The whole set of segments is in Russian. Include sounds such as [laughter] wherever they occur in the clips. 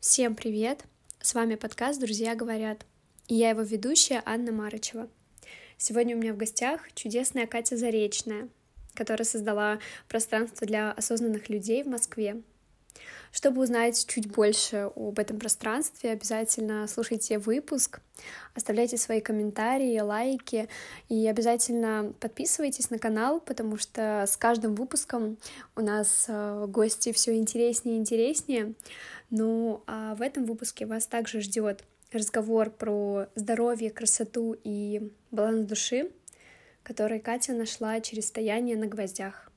Всем привет! С вами подкаст «Друзья говорят» и я его ведущая Анна Марычева. Сегодня у меня в гостях чудесная Катя Заречная, которая создала пространство для осознанных людей в Москве. Чтобы узнать чуть больше об этом пространстве, обязательно слушайте выпуск, оставляйте свои комментарии, лайки и обязательно подписывайтесь на канал, потому что с каждым выпуском у нас э, гости все интереснее и интереснее. Ну а в этом выпуске вас также ждет разговор про здоровье, красоту и баланс души, который Катя нашла через стояние на гвоздях.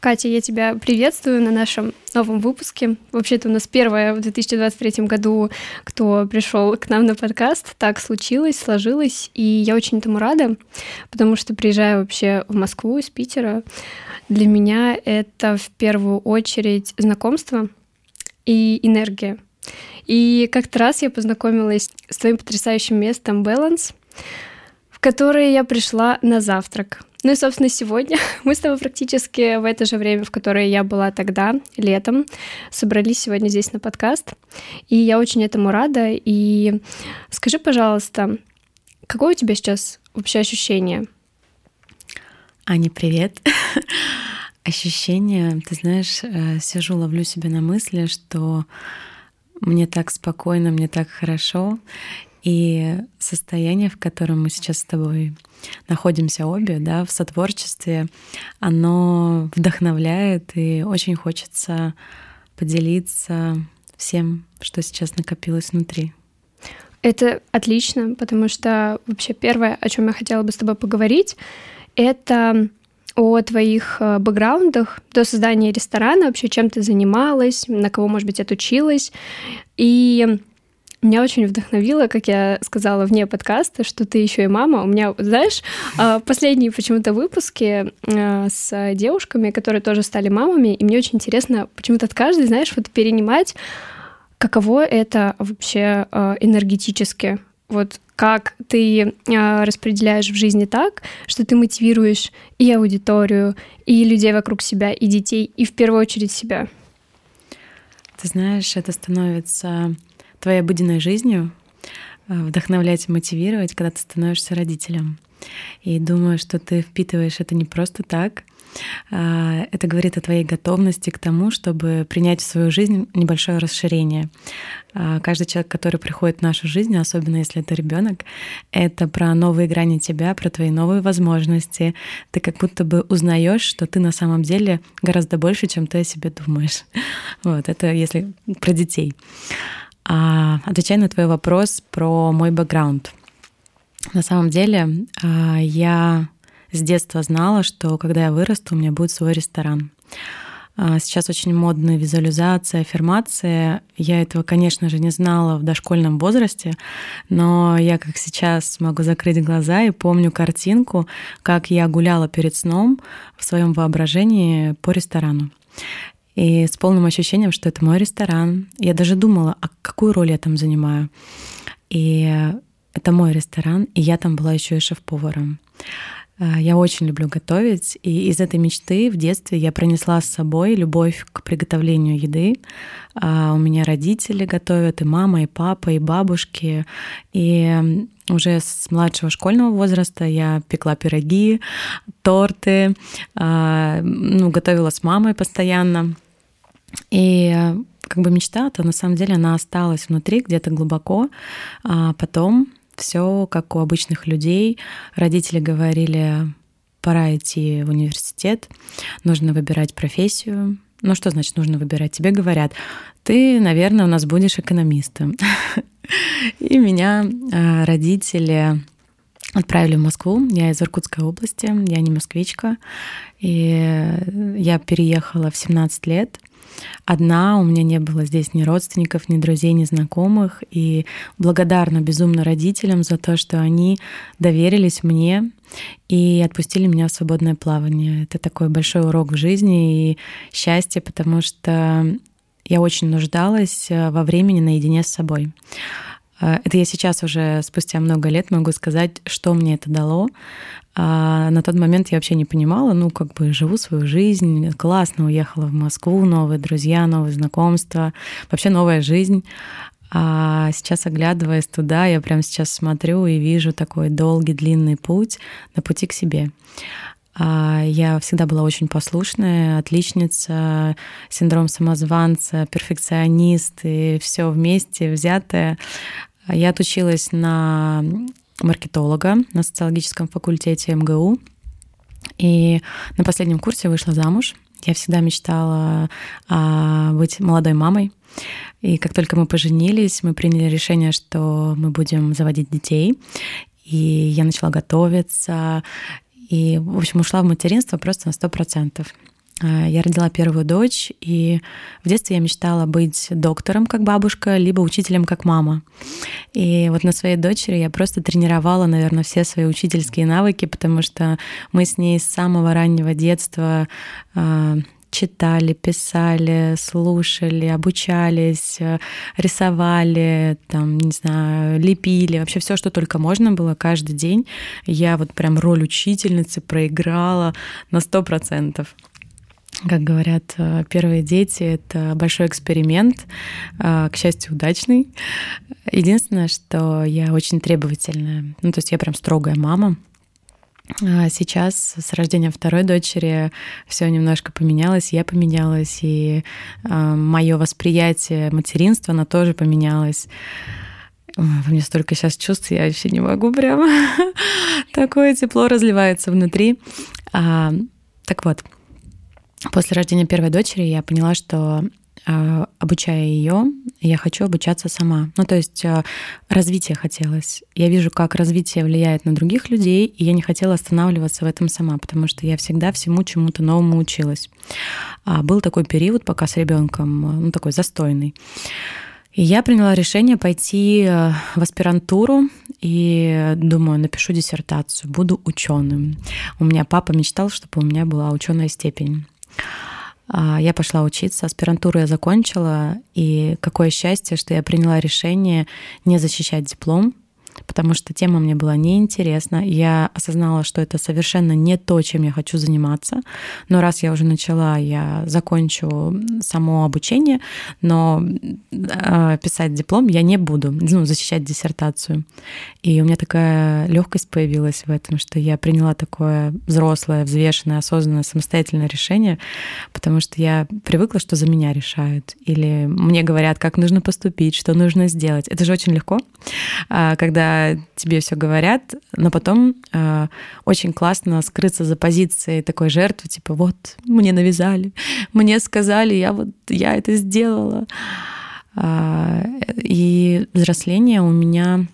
Катя, я тебя приветствую на нашем новом выпуске. Вообще-то у нас первое в 2023 году, кто пришел к нам на подкаст. Так случилось, сложилось, и я очень этому рада, потому что приезжаю вообще в Москву из Питера. Для меня это в первую очередь знакомство и энергия. И как-то раз я познакомилась с твоим потрясающим местом Balance, в которое я пришла на завтрак. Ну и, собственно, сегодня [laughs] мы с тобой практически в это же время, в которое я была тогда, летом, собрались сегодня здесь на подкаст. И я очень этому рада. И скажи, пожалуйста, какое у тебя сейчас вообще ощущение? Аня, привет. [laughs] Ощущение, ты знаешь, э, сижу, ловлю себя на мысли, что мне так спокойно, мне так хорошо, и состояние, в котором мы сейчас с тобой находимся обе, да, в сотворчестве, оно вдохновляет, и очень хочется поделиться всем, что сейчас накопилось внутри. Это отлично, потому что вообще первое, о чем я хотела бы с тобой поговорить, это о твоих э, бэкграундах до создания ресторана, вообще чем ты занималась, на кого, может быть, отучилась. И меня очень вдохновило, как я сказала вне подкаста, что ты еще и мама. У меня, знаешь, а, последние почему-то выпуски а, с девушками, которые тоже стали мамами, и мне очень интересно почему-то от каждой, знаешь, вот перенимать, каково это вообще а, энергетически. Вот как ты распределяешь в жизни так, что ты мотивируешь и аудиторию, и людей вокруг себя, и детей, и в первую очередь себя. Ты знаешь, это становится твоей обыденной жизнью, э, вдохновлять и мотивировать, когда ты становишься родителем. И думаю, что ты впитываешь это не просто так. А, это говорит о твоей готовности к тому, чтобы принять в свою жизнь небольшое расширение. А, каждый человек, который приходит в нашу жизнь, особенно если это ребенок, это про новые грани тебя, про твои новые возможности. Ты как будто бы узнаешь, что ты на самом деле гораздо больше, чем ты о себе думаешь. [laughs] Вот это если про детей. А, отвечая на твой вопрос про мой бэкграунд. На самом деле а, я с детства знала, что когда я вырасту, у меня будет свой ресторан. А, сейчас очень модная визуализация, аффирмация. Я этого, конечно же, не знала в дошкольном возрасте, но я как сейчас могу закрыть глаза и помню картинку, как я гуляла перед сном в своем воображении по ресторану и с полным ощущением, что это мой ресторан. Я даже думала, а какую роль я там занимаю. И это мой ресторан, и я там была еще и шеф-поваром. А, я очень люблю готовить, и из этой мечты в детстве я пронесла с собой любовь к приготовлению еды. А, у меня родители готовят, и мама, и папа, и бабушки. И уже с младшего школьного возраста я пекла пироги, торты, а, ну, готовила с мамой постоянно. И как бы мечта-то на самом деле она осталась внутри где-то глубоко. А потом все как у обычных людей. Родители говорили, пора идти в университет, нужно выбирать профессию. Ну что значит нужно выбирать? Тебе говорят, ты, наверное, у нас будешь экономистом. [laughs] И меня а, родители отправили в Москву. Я из Иркутской области, я не москвичка. И я переехала в 17 лет. Одна, у меня не было здесь ни родственников, ни друзей, ни знакомых. И благодарна безумно родителям за то, что они доверились мне и отпустили меня в свободное плавание. Это такой большой урок в жизни и счастье, потому что я очень нуждалась э, во времени наедине с собой. Это я сейчас уже спустя много лет могу сказать, что мне это дало. А на тот момент я вообще не понимала, ну, как бы живу свою жизнь, классно уехала в Москву, новые друзья, новые знакомства, вообще новая жизнь. А сейчас, оглядываясь туда, я прямо сейчас смотрю и вижу такой долгий, длинный путь на пути к себе. А я всегда была очень послушная, отличница, синдром самозванца, перфекционист и все вместе взятое. Я отучилась на маркетолога на социологическом факультете МГУ. И на последнем курсе вышла замуж. Я всегда мечтала а, быть молодой мамой. И как только мы поженились, мы приняли решение, что мы будем заводить детей. И я начала готовиться. И, в общем, ушла в материнство просто на сто процентов. А, я родила первую дочь, и в детстве я мечтала быть доктором, как бабушка, либо учителем, как мама. И вот на своей дочери я просто тренировала, наверное, все свои учительские навыки, потому что мы с ней с самого раннего детства а, читали, писали, слушали, обучались, рисовали, там, не знаю, лепили, вообще все, что только можно было каждый день. Я вот прям роль учительницы проиграла на сто процентов. Как говорят э, первые дети, это большой эксперимент, э, к счастью, удачный. Единственное, что я очень требовательная. Ну, то есть я прям строгая мама. А сейчас с рождением второй дочери все немножко поменялось, я поменялась, и э, мое восприятие материнства, оно тоже поменялось. Во мне столько сейчас чувств, я вообще не могу прям. [laughs] Такое тепло разливается внутри. А, так вот, После рождения первой дочери я поняла, что а, обучая ее, я хочу обучаться сама. Ну, то есть а, развитие хотелось. Я вижу, как развитие влияет на других людей, и я не хотела останавливаться в этом сама, потому что я всегда всему чему-то новому училась. А был такой период, пока с ребенком, ну, такой застойный. И я приняла решение пойти в аспирантуру и думаю, напишу диссертацию, буду ученым. У меня папа мечтал, чтобы у меня была ученая степень. А, я пошла учиться, аспирантуру я закончила, и какое счастье, что я приняла решение не защищать диплом, потому что тема мне была неинтересна. Я осознала, что это совершенно не то, чем я хочу заниматься. Но раз я уже начала, я закончу само обучение, но э, писать диплом я не буду, ну, защищать диссертацию. И у меня такая легкость появилась в этом, что я приняла такое взрослое, взвешенное, осознанное, самостоятельное решение, потому что я привыкла, что за меня решают. Или мне говорят, как нужно поступить, что нужно сделать. Это же очень легко, а, когда тебе все говорят, но потом э, очень классно скрыться за позицией такой жертвы, типа вот мне навязали, мне сказали, я вот я это сделала. Э, и взросление у меня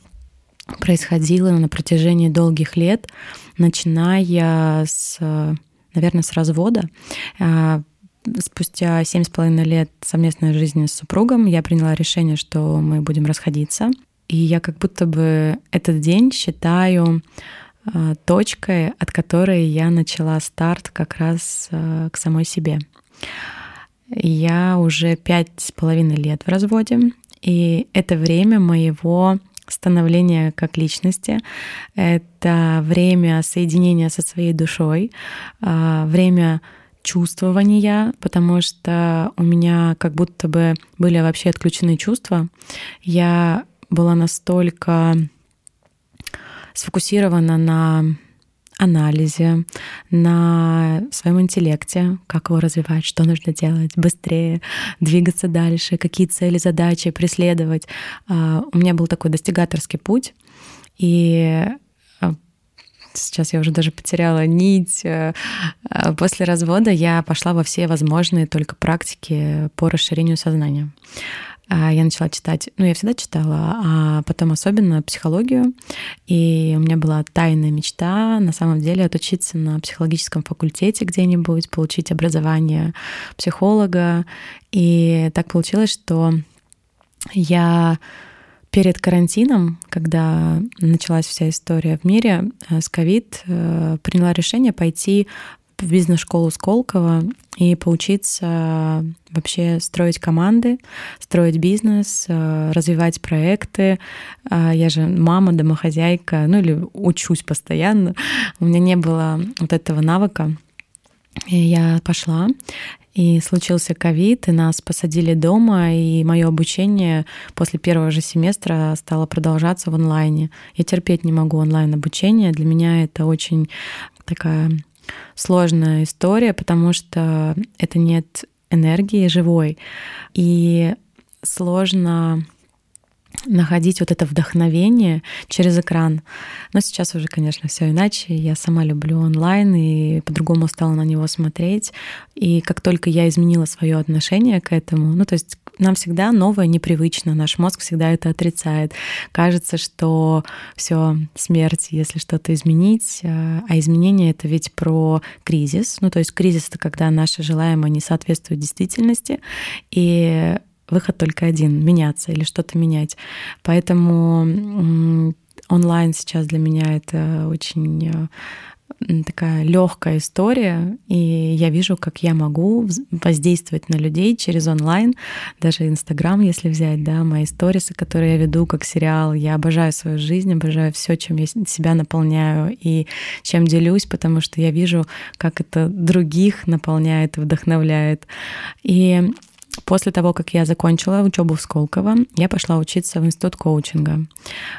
происходило на протяжении долгих лет, начиная с, наверное, с развода. Э, спустя семь с половиной лет совместной жизни с супругом я приняла решение, что мы будем расходиться. И я как будто бы этот день считаю а, точкой, от которой я начала старт как раз а, к самой себе. Я уже пять с половиной лет в разводе, и это время моего становления как личности, это время соединения со своей душой, а, время чувствования, потому что у меня как будто бы были вообще отключены чувства. Я была настолько сфокусирована на анализе, на своем интеллекте, как его развивать, что нужно делать быстрее, двигаться дальше, какие цели, задачи преследовать. А, у меня был такой достигаторский путь, и а, сейчас я уже даже потеряла нить. А, после развода я пошла во все возможные только практики по расширению сознания. А, я начала читать, ну, я всегда читала, а потом особенно психологию. И у меня была тайная мечта, на самом деле, отучиться на психологическом факультете где-нибудь, получить образование психолога. И так получилось, что я перед карантином, когда началась вся история в мире э, с ковид, э, приняла решение пойти в бизнес-школу Сколково и поучиться вообще строить команды, строить бизнес, э, развивать проекты. А, я же мама, домохозяйка, ну или учусь постоянно. У меня не было вот этого навыка. И я пошла, и случился ковид, и нас посадили дома, и мое обучение после первого же семестра стало продолжаться в онлайне. Я терпеть не могу онлайн обучение. Для меня это очень такая сложная история, потому что это нет энергии живой, и сложно находить вот это вдохновение через экран. Но сейчас уже, конечно, все иначе. Я сама люблю онлайн и по-другому стала на него смотреть. И как только я изменила свое отношение к этому, ну то есть нам всегда новое непривычно, наш мозг всегда это отрицает. Кажется, что все смерть, если что-то изменить, а, а изменение это ведь про кризис. Ну то есть кризис это когда наше желаемое не соответствует действительности, и выход только один — меняться или что-то менять. Поэтому онлайн сейчас для меня это очень э, такая легкая история, и я вижу, как я могу воздействовать на людей через онлайн, даже Инстаграм, если взять, да, мои сторисы, которые я веду как сериал. Я обожаю свою жизнь, обожаю все, чем я себя наполняю и чем делюсь, потому что я вижу, как это других наполняет и вдохновляет. И После того, как я закончила учебу в Сколково, я пошла учиться в институт коучинга.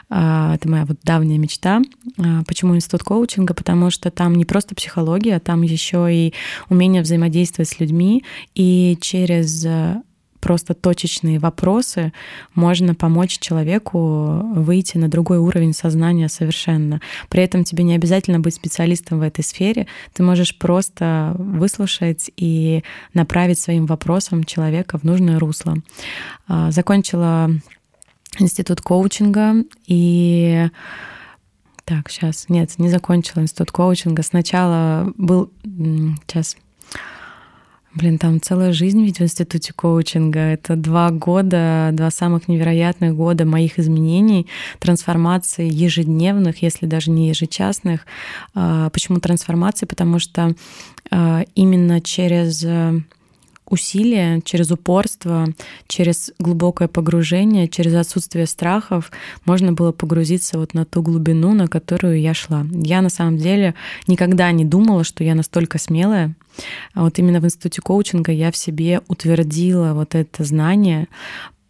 А, это моя вот давняя мечта. А, почему институт коучинга? Потому что там не просто психология, а там еще и умение взаимодействовать с людьми и через просто точечные вопросы можно помочь человеку выйти на другой уровень сознания совершенно. При этом тебе не обязательно быть специалистом в этой сфере, ты можешь просто выслушать и направить своим вопросом человека в нужное русло. А, закончила институт коучинга и так, сейчас, нет, не закончила институт коучинга. Сначала был, сейчас Блин, там целая жизнь ведь в институте коучинга. Это два года, два самых невероятных года моих изменений, трансформаций ежедневных, если даже не ежечасных. А, почему трансформации? Потому что а, именно через э, усилия, через упорство, через глубокое погружение, через отсутствие страхов можно было погрузиться вот на ту глубину, на которую я шла. Я на самом деле никогда не думала, что я настолько смелая. А вот именно в институте коучинга я в себе утвердила вот это знание.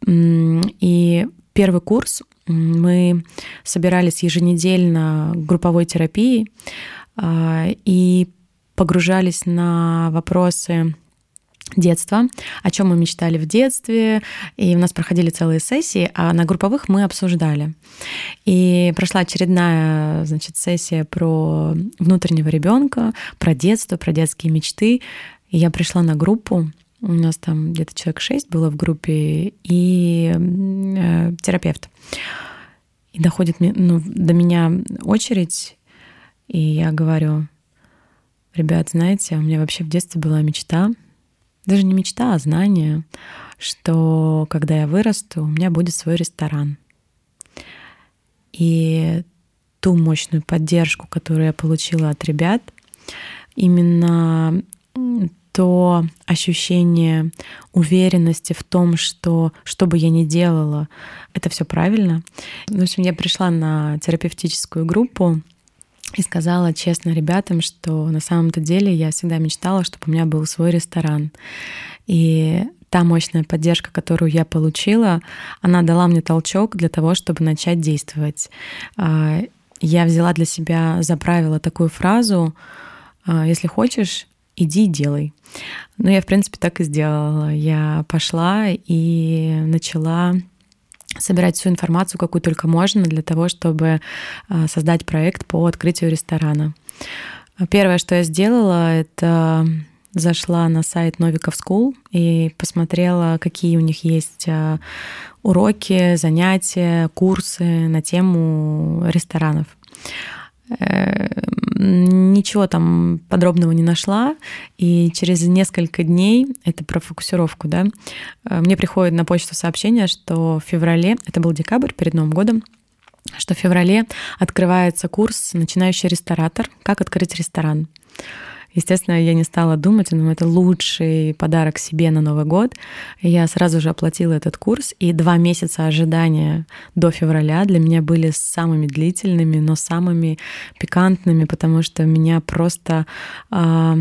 И первый курс мы собирались еженедельно групповой терапии а, и погружались на вопросы детства, о чем мы мечтали в детстве, и у нас проходили целые сессии, а на групповых мы обсуждали. И прошла очередная, значит, сессия про внутреннего ребенка, про детство, про детские мечты. И я пришла на группу, у нас там где-то человек шесть было в группе, и э, терапевт. И доходит ну, до меня очередь, и я говорю, ребят, знаете, у меня вообще в детстве была мечта — даже не мечта, а знание, что когда я вырасту, у меня будет свой ресторан. И ту мощную поддержку, которую я получила от ребят, именно то ощущение уверенности в том, что что бы я ни делала, это все правильно. В общем, я пришла на терапевтическую группу, и сказала честно ребятам, что на самом-то деле я всегда мечтала, чтобы у меня был свой ресторан. И та мощная поддержка, которую я получила, она дала мне толчок для того, чтобы начать действовать. А, я взяла для себя за правило такую фразу «А, «Если хочешь, иди и делай». Ну, я, в принципе, так и сделала. Я пошла и начала собирать всю информацию, какую только можно, для того, чтобы а, создать проект по открытию ресторана. Первое, что я сделала, это зашла на сайт Novikov School и посмотрела, какие у них есть а, уроки, занятия, курсы на тему ресторанов. Э, ничего там подробного не нашла, и через несколько дней, это про фокусировку, да, э, мне приходит на почту сообщение, что в феврале, это был декабрь перед Новым годом, что в феврале открывается курс «Начинающий ресторатор. Как открыть ресторан». Естественно, я не стала думать, но это лучший подарок себе на Новый год. Я сразу же оплатила этот курс, и два месяца ожидания до февраля для меня были самыми длительными, но самыми пикантными, потому что меня просто а,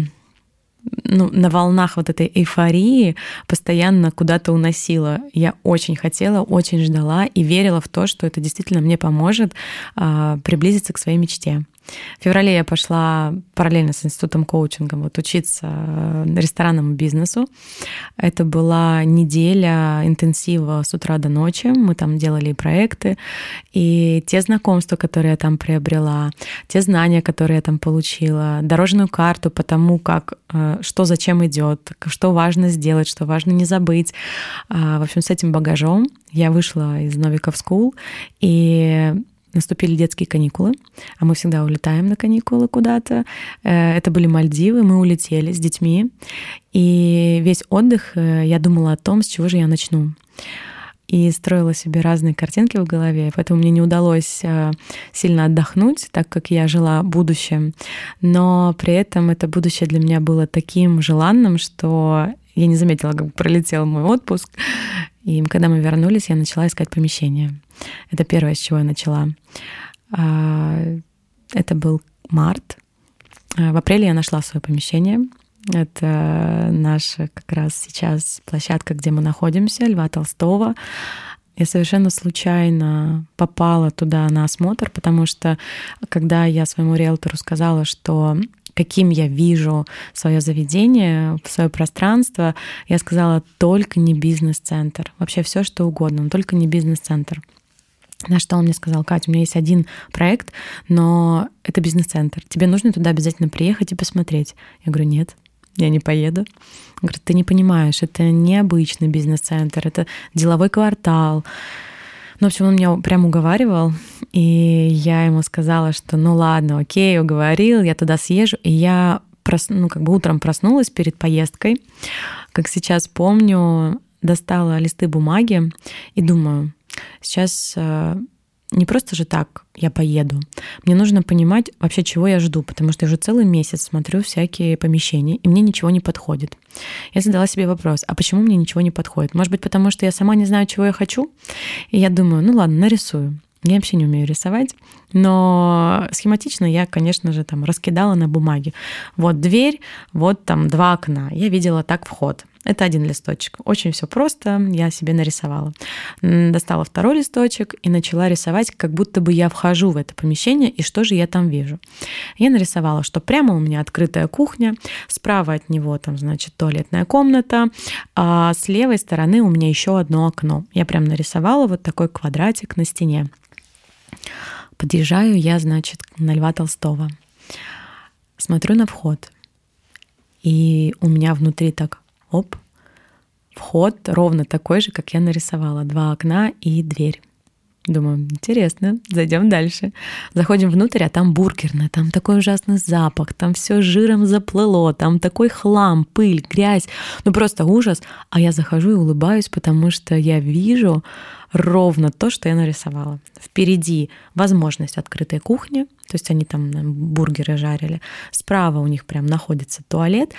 ну, на волнах вот этой эйфории постоянно куда-то уносила. Я очень хотела, очень ждала и верила в то, что это действительно мне поможет а, приблизиться к своей мечте. В феврале я пошла параллельно с институтом коучинга вот, учиться э, ресторанному бизнесу. Это была неделя интенсива с утра до ночи. Мы там делали проекты. И те знакомства, которые я там приобрела, те знания, которые я там получила, дорожную карту по тому, как, э, что зачем идет, что важно сделать, что важно не забыть. А, в общем, с этим багажом я вышла из Новиков School и наступили детские каникулы, а мы всегда улетаем на каникулы куда-то. Э, это были Мальдивы, мы улетели с детьми, и весь отдых э, я думала о том, с чего же я начну и строила себе разные картинки в голове, поэтому мне не удалось э, сильно отдохнуть, так как я жила будущим. Но при этом это будущее для меня было таким желанным, что я не заметила, как пролетел мой отпуск. И когда мы вернулись, я начала искать помещение. Это первое, с чего я начала. А, это был март. А, в апреле я нашла свое помещение. Это наша как раз сейчас площадка, где мы находимся, Льва Толстого. Я совершенно случайно попала туда на осмотр, потому что когда я своему риэлтору сказала, что каким я вижу свое заведение, свое пространство, я сказала только не бизнес-центр. Вообще все, что угодно, но только не бизнес-центр. На что он мне сказал, Катя, у меня есть один проект, но это бизнес-центр. Тебе нужно туда обязательно приехать и посмотреть. Я говорю, нет, я не поеду. Он говорит, ты не понимаешь, это необычный бизнес-центр, это деловой квартал, ну, в общем, он меня прям уговаривал, и я ему сказала, что ну ладно, окей, уговорил, я туда съезжу, и я прос... ну, как бы утром проснулась перед поездкой, как сейчас помню, достала листы бумаги и думаю, сейчас э, не просто же так я поеду. Мне нужно понимать вообще, чего я жду, потому что я уже целый месяц смотрю всякие помещения, и мне ничего не подходит. Я задала себе вопрос, а почему мне ничего не подходит? Может быть, потому что я сама не знаю, чего я хочу? И я думаю, ну ладно, нарисую. Я вообще не умею рисовать, но схематично я, конечно же, там раскидала на бумаге. Вот дверь, вот там два окна. Я видела так вход. Это один листочек. Очень все просто, я себе нарисовала. Достала второй листочек и начала рисовать, как будто бы я вхожу в это помещение, и что же я там вижу. Я нарисовала, что прямо у меня открытая кухня, справа от него там, значит, туалетная комната, а с левой стороны у меня еще одно окно. Я прям нарисовала вот такой квадратик на стене. Подъезжаю я, значит, на Льва Толстого. Смотрю на вход. И у меня внутри так Оп. Вход ровно такой же, как я нарисовала. Два окна и дверь. Думаю, интересно, зайдем дальше. Заходим внутрь, а там бургерная, там такой ужасный запах, там все жиром заплыло, там такой хлам, пыль, грязь, ну просто ужас. А я захожу и улыбаюсь, потому что я вижу ровно то, что я нарисовала. Впереди возможность открытой кухни, то есть они там бургеры жарили. Справа у них прям находится туалет,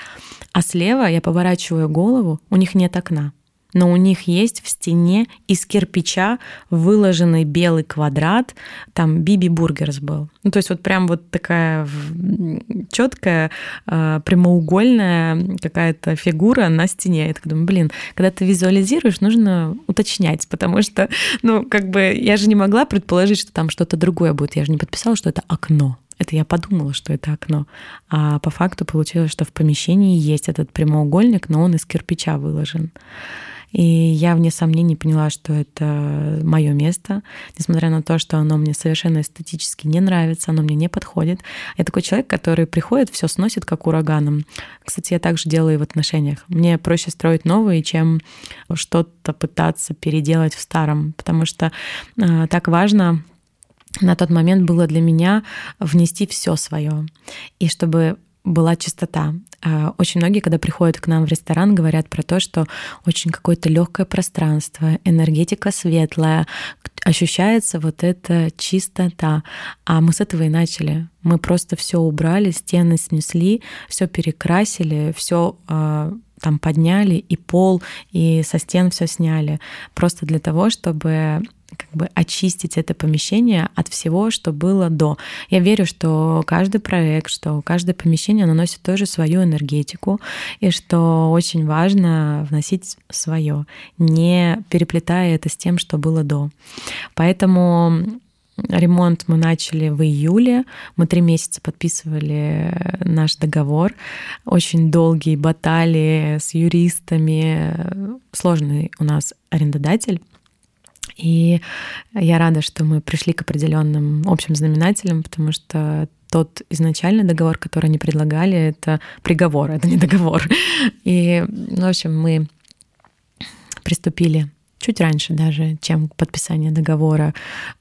а слева я поворачиваю голову, у них нет окна но у них есть в стене из кирпича выложенный белый квадрат, там BB Burgers был. Ну, то есть вот прям вот такая четкая э, прямоугольная какая-то фигура на стене. Я так думаю, блин, когда ты визуализируешь, нужно уточнять, потому что, ну, как бы я же не могла предположить, что там что-то другое будет. Я же не подписала, что это окно. Это я подумала, что это окно. А по факту получилось, что в помещении есть этот прямоугольник, но он из кирпича выложен. И я, вне сомнений, поняла, что это мое место, несмотря на то, что оно мне совершенно эстетически не нравится, оно мне не подходит. Я такой человек, который приходит, все сносит как ураганом. Кстати, я также делаю и в отношениях. Мне проще строить новые, чем что-то пытаться переделать в старом, потому что э, так важно на тот момент было для меня внести все свое. И чтобы была чистота. А, очень многие, когда приходят к нам в ресторан, говорят про то, что очень какое-то легкое пространство, энергетика светлая, ощущается вот эта чистота. А мы с этого и начали. Мы просто все убрали, стены снесли, все перекрасили, все а, там подняли, и пол, и со стен все сняли. Просто для того, чтобы как бы очистить это помещение от всего, что было до. Я верю, что каждый проект, что каждое помещение наносит тоже свою энергетику, и что очень важно вносить свое, не переплетая это с тем, что было до. Поэтому Ремонт мы начали в июле. Мы три месяца подписывали наш договор. Очень долгие баталии с юристами. Сложный у нас арендодатель. И я рада, что мы пришли к определенным общим знаменателям, потому что тот изначальный договор, который они предлагали, это приговор, это не договор. И, в общем, мы приступили чуть раньше даже, чем подписание договора,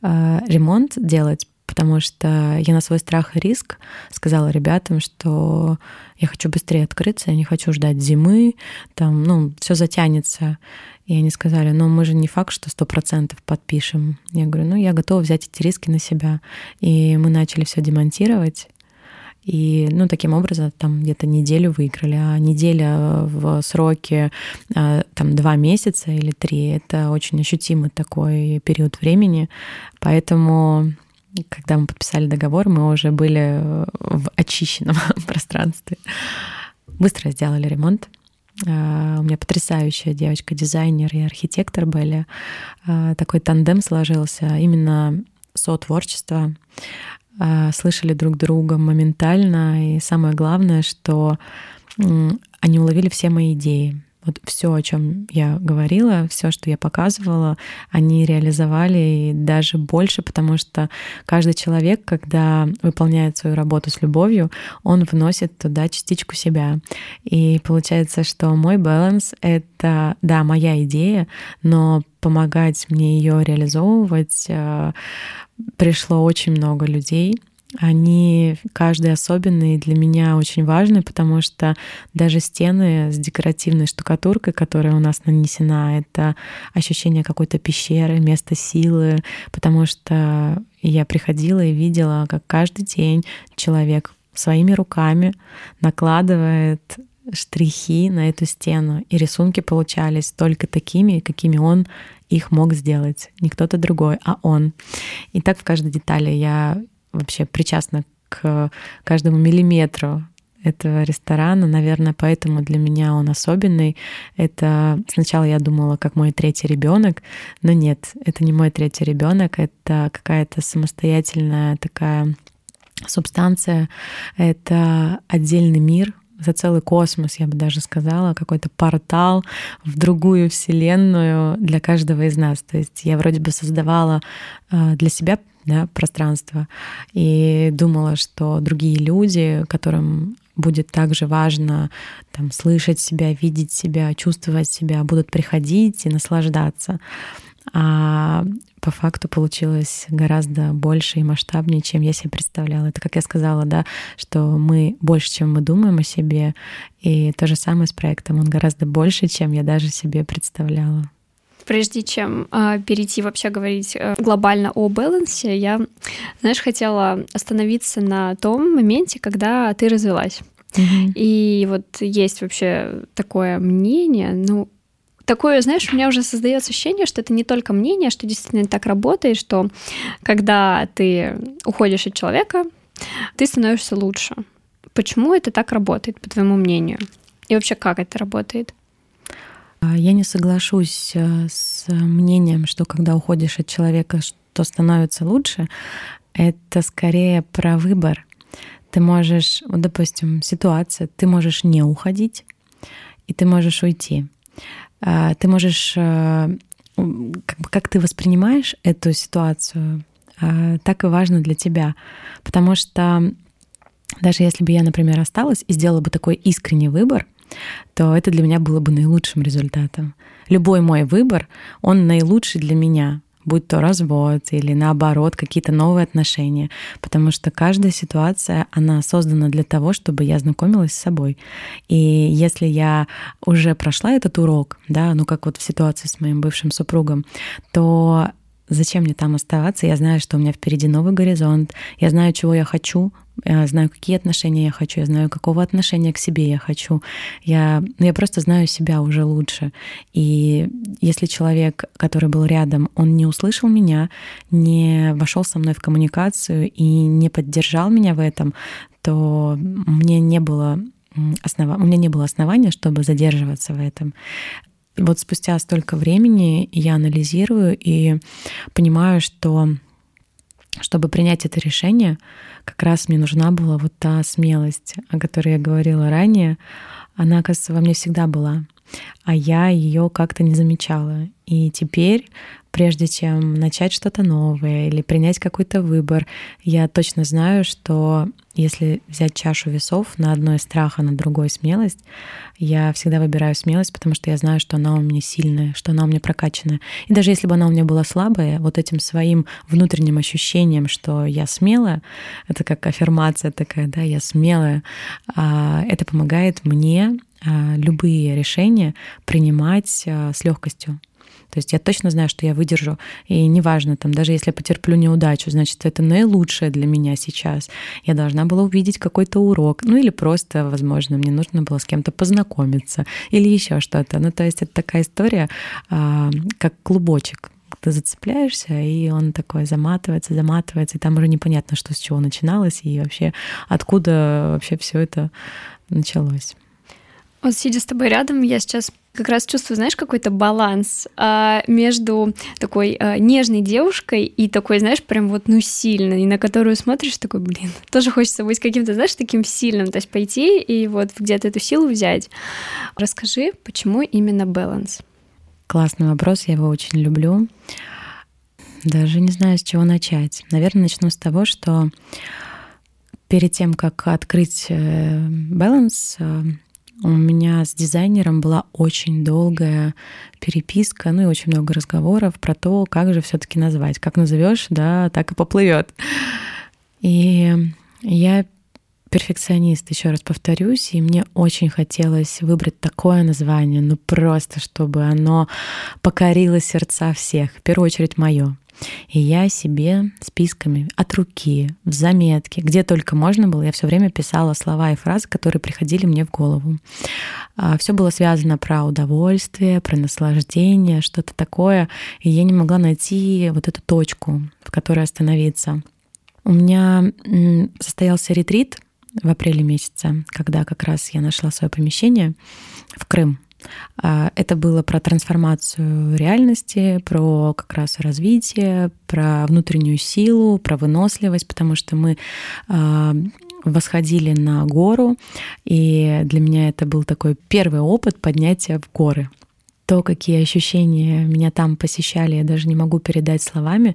э, ремонт делать, потому что я на свой страх и риск сказала ребятам, что я хочу быстрее открыться, я не хочу ждать зимы, там, ну, все затянется. И они сказали, ну мы же не факт, что сто процентов подпишем. Я говорю, ну я готова взять эти риски на себя. И мы начали все демонтировать. И, ну, таким образом, там где-то неделю выиграли, а неделя в сроке а, там два месяца или три — это очень ощутимый такой период времени. Поэтому когда мы подписали договор, мы уже были в очищенном [laughs] пространстве. Быстро сделали ремонт. А, у меня потрясающая девочка, дизайнер и архитектор были. А, такой тандем сложился. Именно сотворчество. А, слышали друг друга моментально. И самое главное, что они уловили все мои идеи. Вот все, о чем я говорила, все, что я показывала, они реализовали и даже больше, потому что каждый человек, когда выполняет свою работу с любовью, он вносит туда частичку себя. И получается, что мой баланс — это, да, моя идея, но помогать мне ее реализовывать э, пришло очень много людей — они каждый особенный для меня очень важны, потому что даже стены с декоративной штукатуркой, которая у нас нанесена, это ощущение какой-то пещеры, места силы, потому что я приходила и видела, как каждый день человек своими руками накладывает штрихи на эту стену, и рисунки получались только такими, какими он их мог сделать. Не кто-то другой, а он. И так в каждой детали я вообще причастна к каждому миллиметру этого ресторана. Наверное, поэтому для меня он особенный. Это сначала я думала, как мой третий ребенок, но нет, это не мой третий ребенок, это какая-то самостоятельная такая субстанция, это отдельный мир, за целый космос, я бы даже сказала, какой-то портал в другую вселенную для каждого из нас. То есть я вроде бы создавала э, для себя да, пространство. И думала, что другие люди, которым будет также важно там, слышать себя, видеть себя, чувствовать себя, будут приходить и наслаждаться. А по факту получилось гораздо больше и масштабнее, чем я себе представляла. Это, как я сказала, да, что мы больше, чем мы думаем о себе, и то же самое с проектом. Он гораздо больше, чем я даже себе представляла. Прежде чем э, перейти вообще говорить э, глобально о балансе, я, знаешь, хотела остановиться на том моменте, когда ты развелась. Mm-hmm. И вот есть вообще такое мнение, ну, такое, знаешь, у меня уже создается ощущение, что это не только мнение, что действительно так работает, что когда ты уходишь от человека, ты становишься лучше. Почему это так работает, по твоему мнению? И вообще, как это работает? А, я не соглашусь э, с мнением, что когда уходишь от человека, что становится лучше. Это скорее про выбор. Ты можешь, вот, допустим, ситуация, ты можешь не уходить, и ты можешь уйти. А, ты можешь, э, как, как ты воспринимаешь эту ситуацию, а, так и важно для тебя. Потому что даже если бы я, например, осталась и сделала бы такой искренний выбор, то это для меня было бы наилучшим результатом. Любой мой выбор, он наилучший для меня, будь то развод или наоборот какие-то новые отношения, потому что каждая ситуация, она создана для того, чтобы я знакомилась с собой. И если я уже прошла этот урок, да, ну как вот в ситуации с моим бывшим супругом, то зачем мне там оставаться? Я знаю, что у меня впереди новый горизонт, я знаю, чего я хочу, я знаю, какие отношения я хочу, я знаю, какого отношения к себе я хочу. Я, ну, я просто знаю себя уже лучше. И если человек, который был рядом, он не услышал меня, не вошел со мной в коммуникацию и не поддержал меня в этом, то мне не было основа... у меня не было основания, чтобы задерживаться в этом. Вот спустя столько времени я анализирую и понимаю, что чтобы принять это решение, как раз мне нужна была вот та смелость, о которой я говорила ранее. Она, оказывается, во мне всегда была, а я ее как-то не замечала. И теперь, прежде чем начать что-то новое или принять какой-то выбор, я точно знаю, что если взять чашу весов, на одной страх, а на другой смелость, я всегда выбираю смелость, потому что я знаю, что она у меня сильная, что она у меня прокачанная. И даже если бы она у меня была слабая, вот этим своим внутренним ощущением, что я смелая, это как аффирмация такая, да, я смелая, а, это помогает мне любые решения принимать а, с легкостью. То есть я точно знаю, что я выдержу, и неважно, там, даже если я потерплю неудачу, значит, это наилучшее для меня сейчас. Я должна была увидеть какой-то урок, ну или просто, возможно, мне нужно было с кем-то познакомиться или еще что-то. Ну, то есть это такая история, а, как клубочек ты зацепляешься, и он такой заматывается, заматывается, и там уже непонятно, что с чего начиналось, и вообще откуда вообще все это началось. Вот сидя с тобой рядом, я сейчас как раз чувствую, знаешь, какой-то баланс а, между такой а, нежной девушкой и такой, знаешь, прям вот, ну, сильной, на которую смотришь, такой, блин, [laughs] тоже хочется быть каким-то, знаешь, таким сильным, то есть пойти и вот где-то эту силу взять. Расскажи, почему именно баланс? Классный вопрос, я его очень люблю. Даже не знаю, с чего начать. Наверное, начну с того, что перед тем, как открыть баланс, э, у меня с дизайнером была очень долгая переписка, ну и очень много разговоров про то, как же все-таки назвать. Как назовешь, да, так и поплывет. И я перфекционист, еще раз повторюсь, и мне очень хотелось выбрать такое название, ну просто, чтобы оно покорило сердца всех, в первую очередь мое. И я себе списками от руки, в заметке, где только можно было, я все время писала слова и фразы, которые приходили мне в голову. А, все было связано про удовольствие, про наслаждение, что-то такое. И я не могла найти вот эту точку, в которой остановиться. У меня состоялся ретрит в апреле месяце, когда как раз я нашла свое помещение в Крым. А, это было про трансформацию реальности, про как раз развитие, про внутреннюю силу, про выносливость, потому что мы а, восходили на гору, и для меня это был такой первый опыт поднятия в горы то, какие ощущения меня там посещали, я даже не могу передать словами.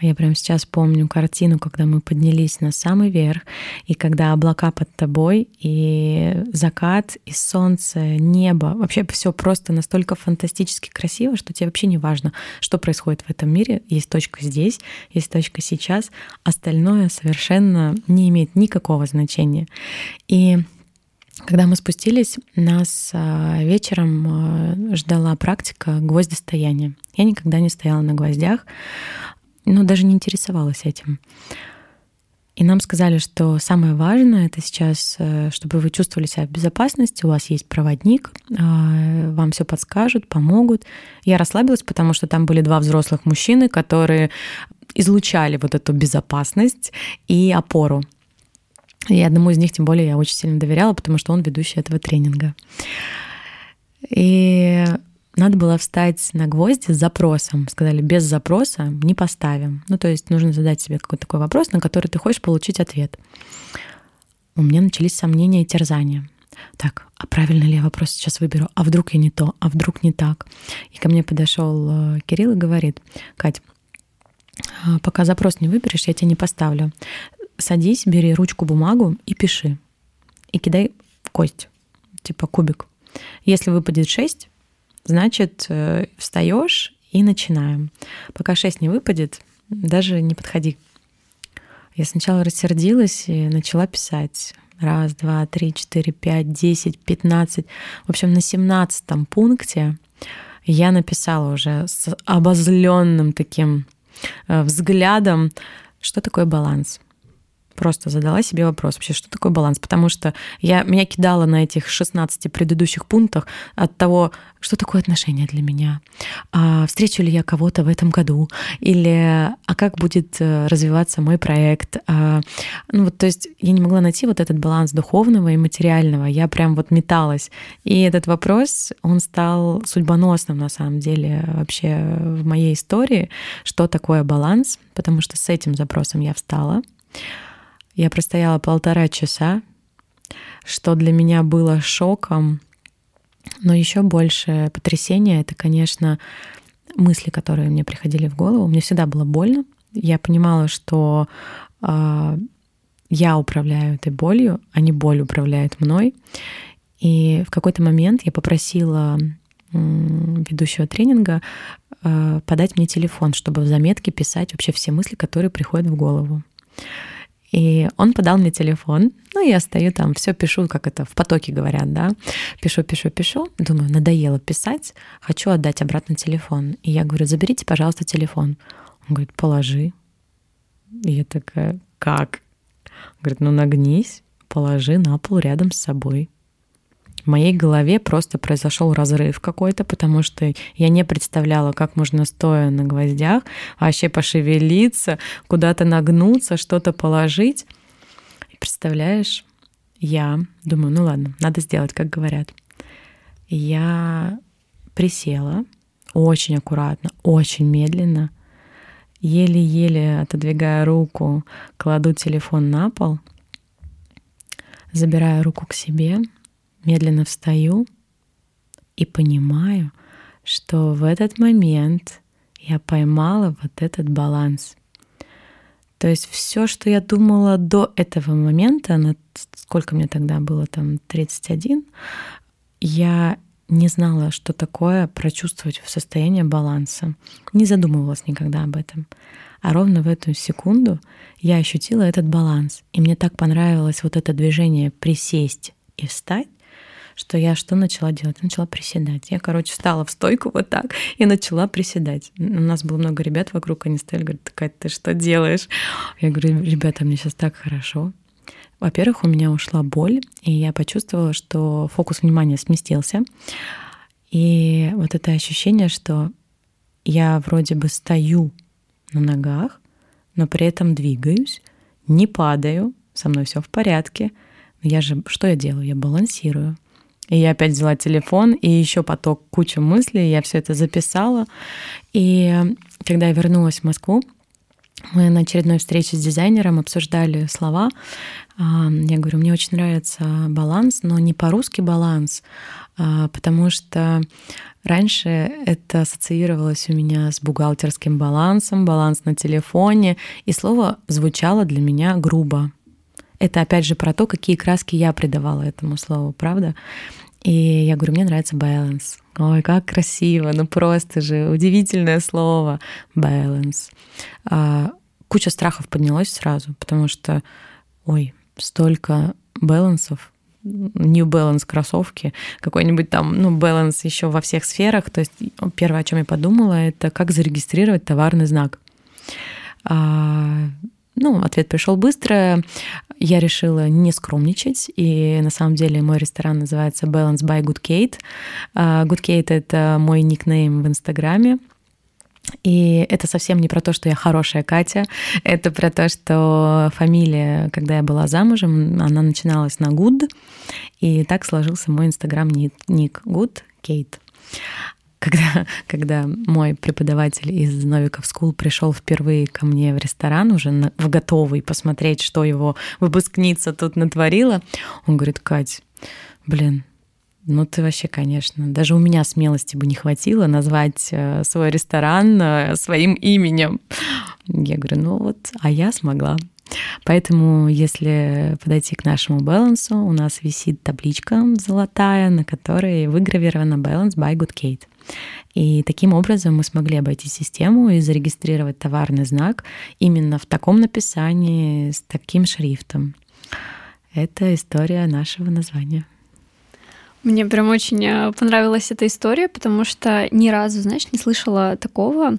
Я прямо сейчас помню картину, когда мы поднялись на самый верх, и когда облака под тобой, и закат, и солнце, небо. Вообще все просто настолько фантастически красиво, что тебе вообще не важно, что происходит в этом мире. Есть точка здесь, есть точка сейчас. Остальное совершенно не имеет никакого значения. И когда мы спустились, нас а, вечером а, ждала практика гвоздистояния. Я никогда не стояла на гвоздях, но даже не интересовалась этим. И нам сказали, что самое важное это сейчас, э, чтобы вы чувствовали себя в безопасности, у вас есть проводник, а, вам все подскажут, помогут. Я расслабилась, потому что там были два взрослых мужчины, которые излучали вот эту безопасность и опору. И одному из них, тем более, я очень сильно доверяла, потому что он ведущий этого тренинга. И надо было встать на гвозди с запросом. Сказали, без запроса не поставим. Ну, то есть нужно задать себе какой-то такой вопрос, на который ты хочешь получить ответ. У меня начались сомнения и терзания. Так, а правильно ли я вопрос сейчас выберу? А вдруг я не то? А вдруг не так? И ко мне подошел э, Кирилл и говорит, Кать, а, пока запрос не выберешь, я тебя не поставлю садись, бери ручку, бумагу и пиши. И кидай кость, типа кубик. Если выпадет 6, значит, э, встаешь И начинаем. Пока 6 не выпадет, даже не подходи. Я сначала рассердилась и начала писать. Раз, два, три, четыре, пять, десять, пятнадцать. В общем, на семнадцатом пункте я написала уже с обозленным таким э, взглядом, что такое баланс просто задала себе вопрос вообще, что такое баланс, потому что я, меня кидала на этих 16 предыдущих пунктах от того, что такое отношения для меня, а встречу ли я кого-то в этом году, или а как будет э, развиваться мой проект. А, ну вот, то есть я не могла найти вот этот баланс духовного и материального, я прям вот металась. И этот вопрос, он стал судьбоносным на самом деле вообще в моей истории, что такое баланс, потому что с этим запросом я встала. Я простояла полтора часа, что для меня было шоком, но еще больше потрясения это, конечно, мысли, которые мне приходили в голову. Мне всегда было больно. Я понимала, что э, я управляю этой болью, а не боль управляет мной. И в какой-то момент я попросила ведущего тренинга э, подать мне телефон, чтобы в заметке писать вообще все мысли, которые приходят в голову. И он подал мне телефон, ну, я стою там, все пишу, как это в потоке говорят, да, пишу, пишу, пишу, думаю, надоело писать, хочу отдать обратно телефон. И я говорю, заберите, пожалуйста, телефон. Он говорит, положи. И я такая, как? Он говорит, ну, нагнись, положи на пол рядом с собой в моей голове просто произошел разрыв какой-то, потому что я не представляла, как можно стоя на гвоздях вообще пошевелиться, куда-то нагнуться, что-то положить. Представляешь, я думаю, ну ладно, надо сделать, как говорят. Я присела очень аккуратно, очень медленно, еле-еле отодвигая руку, кладу телефон на пол, забираю руку к себе — медленно встаю и понимаю, что в этот момент я поймала вот этот баланс. То есть все, что я думала до этого момента, на сколько мне тогда было, там 31, я не знала, что такое прочувствовать в состоянии баланса. Не задумывалась никогда об этом. А ровно в эту секунду я ощутила этот баланс. И мне так понравилось вот это движение присесть и встать, что я что начала делать? Начала приседать. Я, короче, встала в стойку вот так и начала приседать. У нас было много ребят вокруг, они стояли, говорят, такая, ты что делаешь? Я говорю, ребята, мне сейчас так хорошо. Во-первых, у меня ушла боль, и я почувствовала, что фокус внимания сместился. И вот это ощущение, что я вроде бы стою на ногах, но при этом двигаюсь, не падаю, со мной все в порядке. Я же, что я делаю? Я балансирую. И я опять взяла телефон, и еще поток куча мыслей, я все это записала. И когда я вернулась в Москву, мы на очередной встрече с дизайнером обсуждали слова. А, я говорю, мне очень нравится баланс, но не по-русски баланс, а, потому что раньше это ассоциировалось у меня с бухгалтерским балансом, баланс на телефоне, и слово звучало для меня грубо. Это опять же про то, какие краски я придавала этому слову, правда? И я говорю, мне нравится balance. Ой, как красиво, ну просто же удивительное слово. А, куча страхов поднялась сразу, потому что, ой, столько балансов, New Balance кроссовки, какой-нибудь там, ну, balance еще во всех сферах. То есть первое, о чем я подумала, это как зарегистрировать товарный знак. А, ну, ответ пришел быстро. Я решила не скромничать, и на самом деле мой ресторан называется Balance by Good Kate. А, Good Kate — это мой никнейм в Инстаграме. И это совсем не про то, что я хорошая Катя, это про то, что фамилия, когда я была замужем, она начиналась на Good, и так сложился мой инстаграм-ник Good Kate когда, когда мой преподаватель из Новиков School пришел впервые ко мне в ресторан, уже на, в готовый посмотреть, что его выпускница тут натворила, он говорит, Кать, блин, ну ты вообще, конечно, даже у меня смелости бы не хватило назвать э, свой ресторан э, своим именем. Я говорю, ну вот, а я смогла. Поэтому, если подойти к нашему балансу, у нас висит табличка золотая, на которой выгравирована Balance by Good Kate. И таким образом мы смогли обойти систему и зарегистрировать товарный знак именно в таком написании, с таким шрифтом. Это история нашего названия. Мне прям очень э, понравилась эта история, потому что ни разу, знаешь, не слышала такого,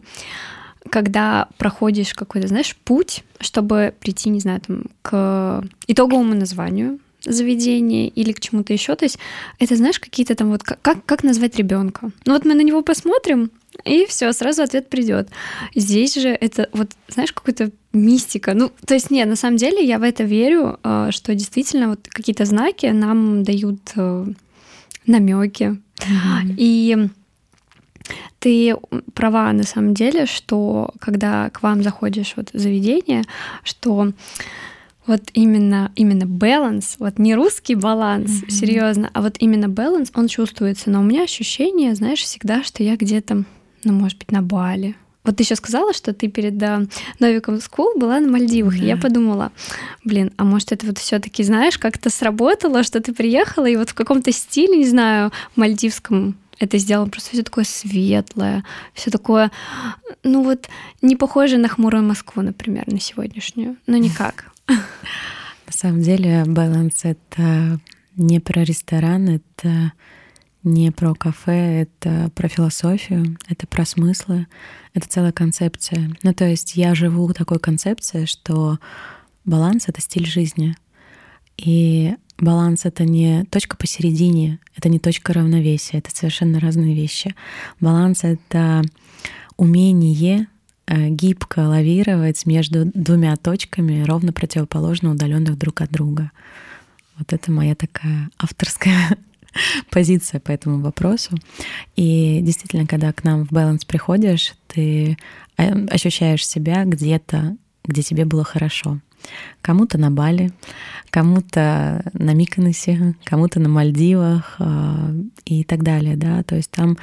когда проходишь какой-то, знаешь, путь, чтобы прийти, не знаю, там, к итоговому названию заведения или к чему-то еще. То есть это, знаешь, какие-то там вот как, как назвать ребенка. Ну вот мы на него посмотрим, и все, сразу ответ придет. Здесь же это вот, знаешь, какая-то мистика. Ну, то есть, нет, на самом деле я в это верю, э, что действительно вот какие-то знаки нам дают э, намеки. Mm-hmm. И ты права на самом деле, что когда к вам заходишь вот в заведение, что вот именно именно баланс, вот не русский баланс, mm-hmm. серьезно, а вот именно баланс, он чувствуется. Но у меня ощущение, знаешь, всегда, что я где-то, ну, может быть, на Бали, вот ты еще сказала, что ты перед да, Novikov School была на Мальдивах. Да. И я подумала, блин, а может это вот все-таки, знаешь, как-то сработало, что ты приехала и вот в каком-то стиле, не знаю, мальдивском это сделано просто все такое светлое, все такое, ну вот, не похоже на хмурую Москву, например, на сегодняшнюю. Ну никак. На самом деле, баланс — это не про ресторан, это не про кафе, это про философию, это про смыслы, это целая концепция. Ну, то есть я живу такой концепцией, что баланс — это стиль жизни. И баланс — это не точка посередине, это не точка равновесия, это совершенно разные вещи. Баланс — это умение гибко лавировать между двумя точками, ровно противоположно удаленных друг от друга. Вот это моя такая авторская [laughs] позиция по этому вопросу. И действительно, когда к нам в баланс приходишь, ты э, ощущаешь себя где-то, где тебе было хорошо. Кому-то на Бали, кому-то на Миконосе, кому-то на Мальдивах э, и так далее, да. То есть там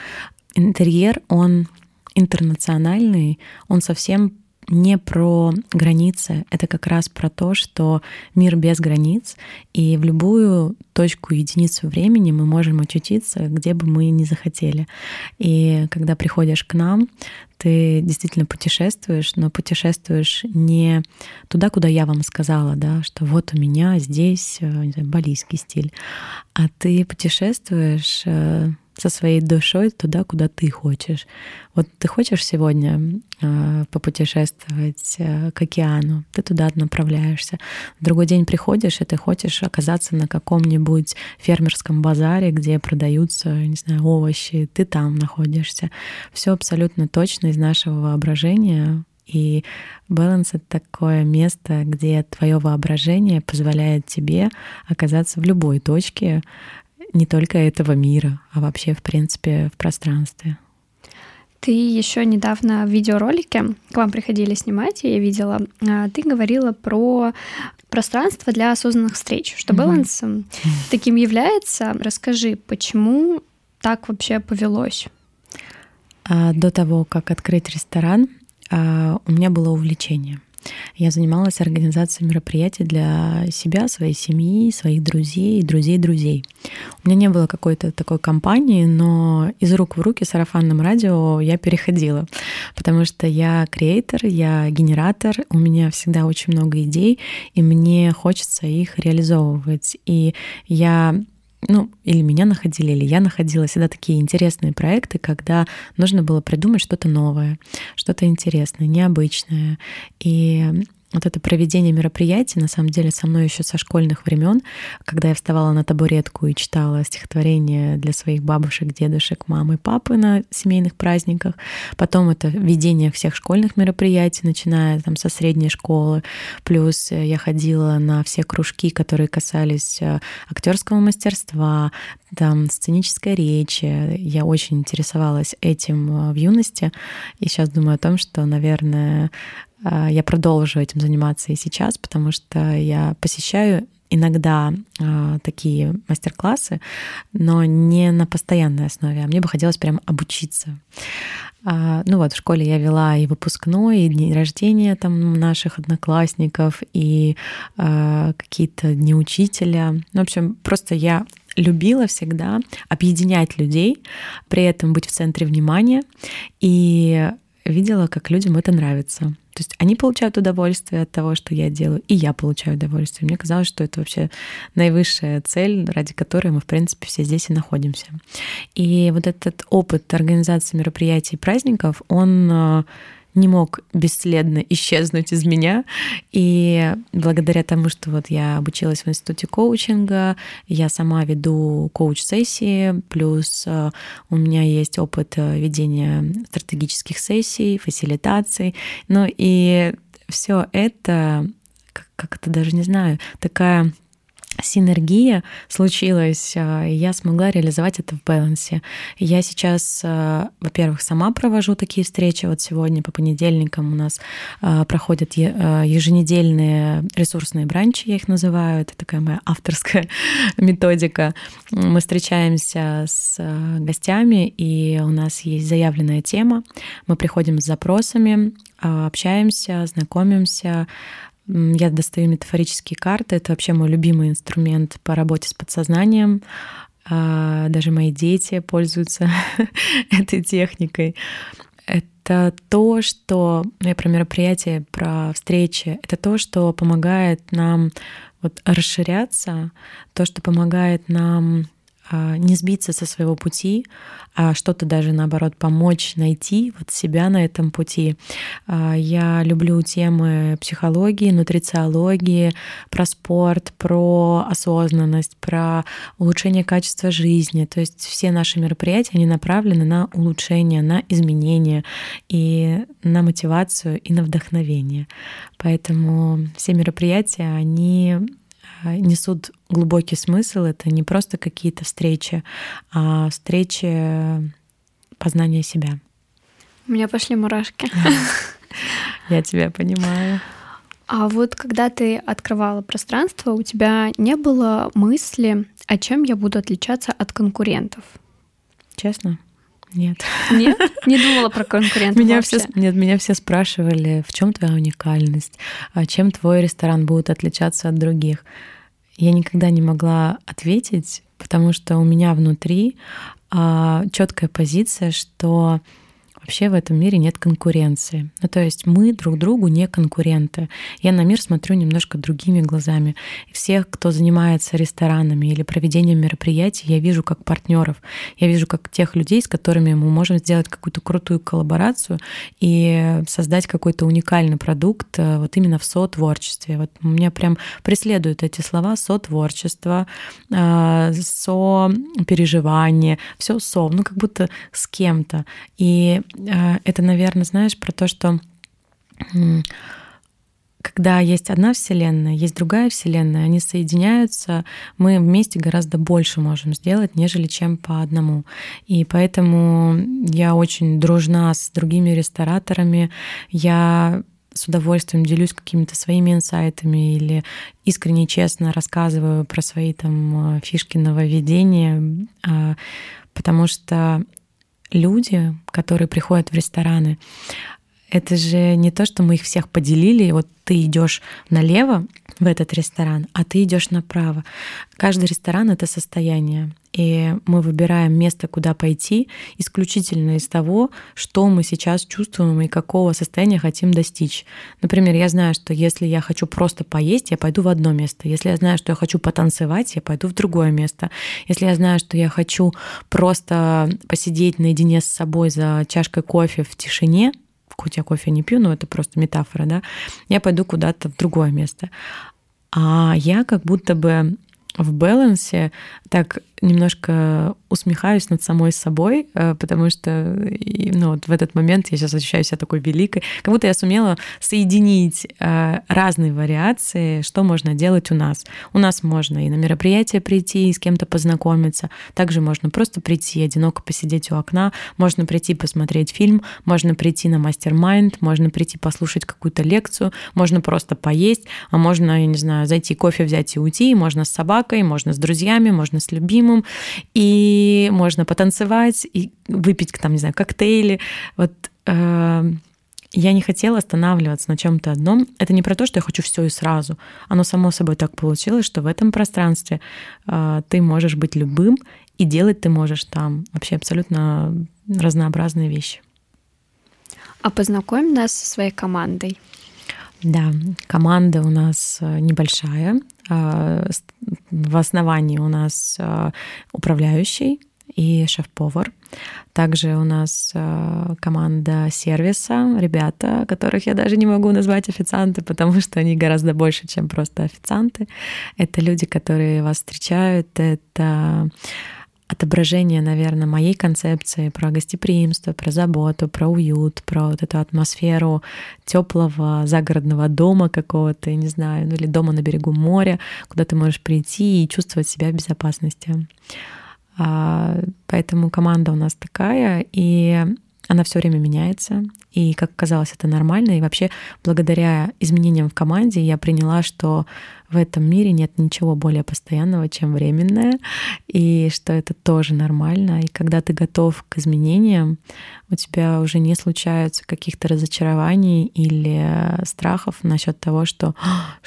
интерьер, он интернациональный, он совсем не про границы, это как раз про то, что мир без границ, и в любую точку, единицу времени мы можем очутиться, где бы мы ни захотели. И когда приходишь к нам, ты действительно путешествуешь, но путешествуешь не туда, куда я вам сказала, да, что вот у меня здесь э, знаю, балийский стиль, а ты путешествуешь э, со своей душой туда, куда ты хочешь. Вот ты хочешь сегодня э, попутешествовать э, к океану, ты туда направляешься. В другой день приходишь, и ты хочешь оказаться на каком-нибудь фермерском базаре, где продаются, не знаю, овощи, ты там находишься. Все абсолютно точно из нашего воображения. И баланс — это такое место, где твое воображение позволяет тебе оказаться в любой точке, не только этого мира, а вообще, в принципе, в пространстве. Ты еще недавно в видеоролике к вам приходили снимать, я видела, а, ты говорила про пространство для осознанных встреч, что mm-hmm. таким является. Расскажи, почему так вообще повелось? А, до того, как открыть ресторан, а, у меня было увлечение — я занималась организацией мероприятий для себя, своей семьи, своих друзей и друзей друзей. У меня не было какой-то такой компании, но из рук в руки сарафанным радио я переходила, потому что я креатор, я генератор, у меня всегда очень много идей, и мне хочется их реализовывать. И я ну, или меня находили, или я находила всегда такие интересные проекты, когда нужно было придумать что-то новое, что-то интересное, необычное. И вот это проведение мероприятий, на самом деле, со мной еще со школьных времен, когда я вставала на табуретку и читала стихотворения для своих бабушек, дедушек, мамы, папы на семейных праздниках. Потом это ведение всех школьных мероприятий, начиная там со средней школы. Плюс я ходила на все кружки, которые касались э, актерского мастерства, там сценической речи. Я очень интересовалась этим э, в юности. И сейчас думаю о том, что, наверное, я продолжу этим заниматься и сейчас, потому что я посещаю иногда э, такие мастер-классы, но не на постоянной основе, а мне бы хотелось прям обучиться. А, ну вот, в школе я вела и выпускной, и дни рождения там наших одноклассников, и э, какие-то дни учителя. Ну, в общем, просто я любила всегда объединять людей, при этом быть в центре внимания и видела, как людям это нравится. То есть они получают удовольствие от того, что я делаю, и я получаю удовольствие. Мне казалось, что это вообще наивысшая цель, ради которой мы, в принципе, все здесь и находимся. И вот этот опыт организации мероприятий и праздников, он э, не мог бесследно исчезнуть из меня. И благодаря тому, что вот я обучилась в институте коучинга, я сама веду коуч-сессии, плюс э, у меня есть опыт э, ведения стратегических сессий, фасилитаций. Ну и все это, как это даже не знаю, такая синергия случилась, а, и я смогла реализовать это в балансе. Я сейчас, а, во-первых, сама провожу такие встречи. Вот сегодня по понедельникам у нас а, проходят еженедельные ресурсные бранчи, я их называю. Это такая моя авторская [laughs] методика. Мы встречаемся с гостями, и у нас есть заявленная тема. Мы приходим с запросами, общаемся, знакомимся, я достаю метафорические карты. Это вообще мой любимый инструмент по работе с подсознанием. А, даже мои дети пользуются [laughs] этой техникой. Это то, что ну, я про мероприятия, про встречи. Это то, что помогает нам вот расширяться, то, что помогает нам не сбиться со своего пути, а что-то даже наоборот помочь найти вот себя на этом пути. А, я люблю темы психологии, нутрициологии, про спорт, про осознанность, про улучшение качества жизни. То есть все наши мероприятия, они направлены на улучшение, на изменение и на мотивацию и на вдохновение. Поэтому все мероприятия, они а, несут глубокий смысл. Это не просто какие-то встречи, а встречи познания себя. У меня пошли мурашки. Я тебя понимаю. А вот когда ты открывала пространство, у тебя не было мысли, о чем я буду отличаться от конкурентов? Честно? Нет. Нет? Не думала про конкурентов меня вообще? Все, нет, меня все спрашивали, в чем твоя уникальность, а чем твой ресторан будет отличаться от других. Я никогда не могла ответить, потому что у меня внутри а, четкая позиция, что Вообще в этом мире нет конкуренции. Ну, то есть мы друг другу не конкуренты. Я на мир смотрю немножко другими глазами. Всех, кто занимается ресторанами или проведением мероприятий, я вижу как партнеров. Я вижу как тех людей, с которыми мы можем сделать какую-то крутую коллаборацию и создать какой-то уникальный продукт э, вот именно в сотворчестве. Вот меня прям преследуют эти слова сотворчество, э, сопереживание, все со, ну как будто с кем-то. И это, наверное, знаешь, про то, что когда есть одна вселенная, есть другая вселенная, они соединяются, мы вместе гораздо больше можем сделать, нежели чем по одному. И поэтому я очень дружна с другими рестораторами. Я с удовольствием делюсь какими-то своими инсайтами или искренне честно рассказываю про свои там фишки нововведения, а, потому что люди, которые приходят в рестораны, это же не то, что мы их всех поделили, и вот ты идешь налево в этот ресторан, а ты идешь направо. Каждый ресторан это состояние. И мы выбираем место, куда пойти, исключительно из того, что мы сейчас чувствуем и какого состояния хотим достичь. Например, я знаю, что если я хочу просто поесть, я пойду в одно место. Если я знаю, что я хочу потанцевать, я пойду в другое место. Если я знаю, что я хочу просто посидеть наедине с собой за чашкой кофе в тишине, хоть я кофе не пью, но это просто метафора, да, я пойду куда-то в другое место. А я как будто бы в балансе так немножко усмехаюсь над самой собой, э, потому что ну, вот в этот момент я сейчас ощущаю себя такой великой, как будто я сумела соединить э, разные вариации, что можно делать у нас. У нас можно и на мероприятие прийти, и с кем-то познакомиться, также можно просто прийти, одиноко посидеть у окна, можно прийти посмотреть фильм, можно прийти на мастер-майнд, можно прийти послушать какую-то лекцию, можно просто поесть, а можно, я не знаю, зайти кофе взять и уйти, можно с собакой, можно с друзьями, можно с любимым, и можно потанцевать, и выпить, там, не знаю, коктейли. Вот э, я не хотела останавливаться на чем-то одном. Это не про то, что я хочу все и сразу. Оно само собой так получилось, что в этом пространстве э, ты можешь быть любым, и делать ты можешь там вообще абсолютно разнообразные вещи. А познакомь нас со своей командой. Да, команда у нас э, небольшая. А, в основании у нас э, управляющий и шеф-повар. Также у нас э, команда сервиса, ребята, которых я даже не могу назвать официанты, потому что они гораздо больше, чем просто официанты. Это люди, которые вас встречают, это отображение, наверное, моей концепции про гостеприимство, про заботу, про уют, про вот эту атмосферу теплого загородного дома какого-то, не знаю, ну или дома на берегу моря, куда ты можешь прийти и чувствовать себя в безопасности. А, поэтому команда у нас такая, и она все время меняется. И, как казалось, это нормально. И вообще, благодаря изменениям в команде, я приняла, что в этом мире нет ничего более постоянного, чем временное, и что это тоже нормально. И когда ты готов к изменениям, у тебя уже не случаются каких-то разочарований или страхов насчет того, что,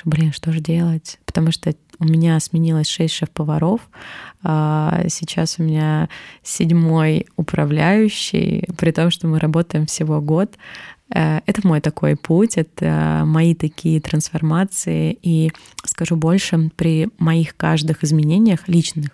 блин, что же делать? Потому что у меня сменилось шесть шеф-поваров, а сейчас у меня седьмой управляющий, при том, что мы работаем всего год. Э, это мой такой путь, это мои такие трансформации. И скажу больше, при моих каждых изменениях личных,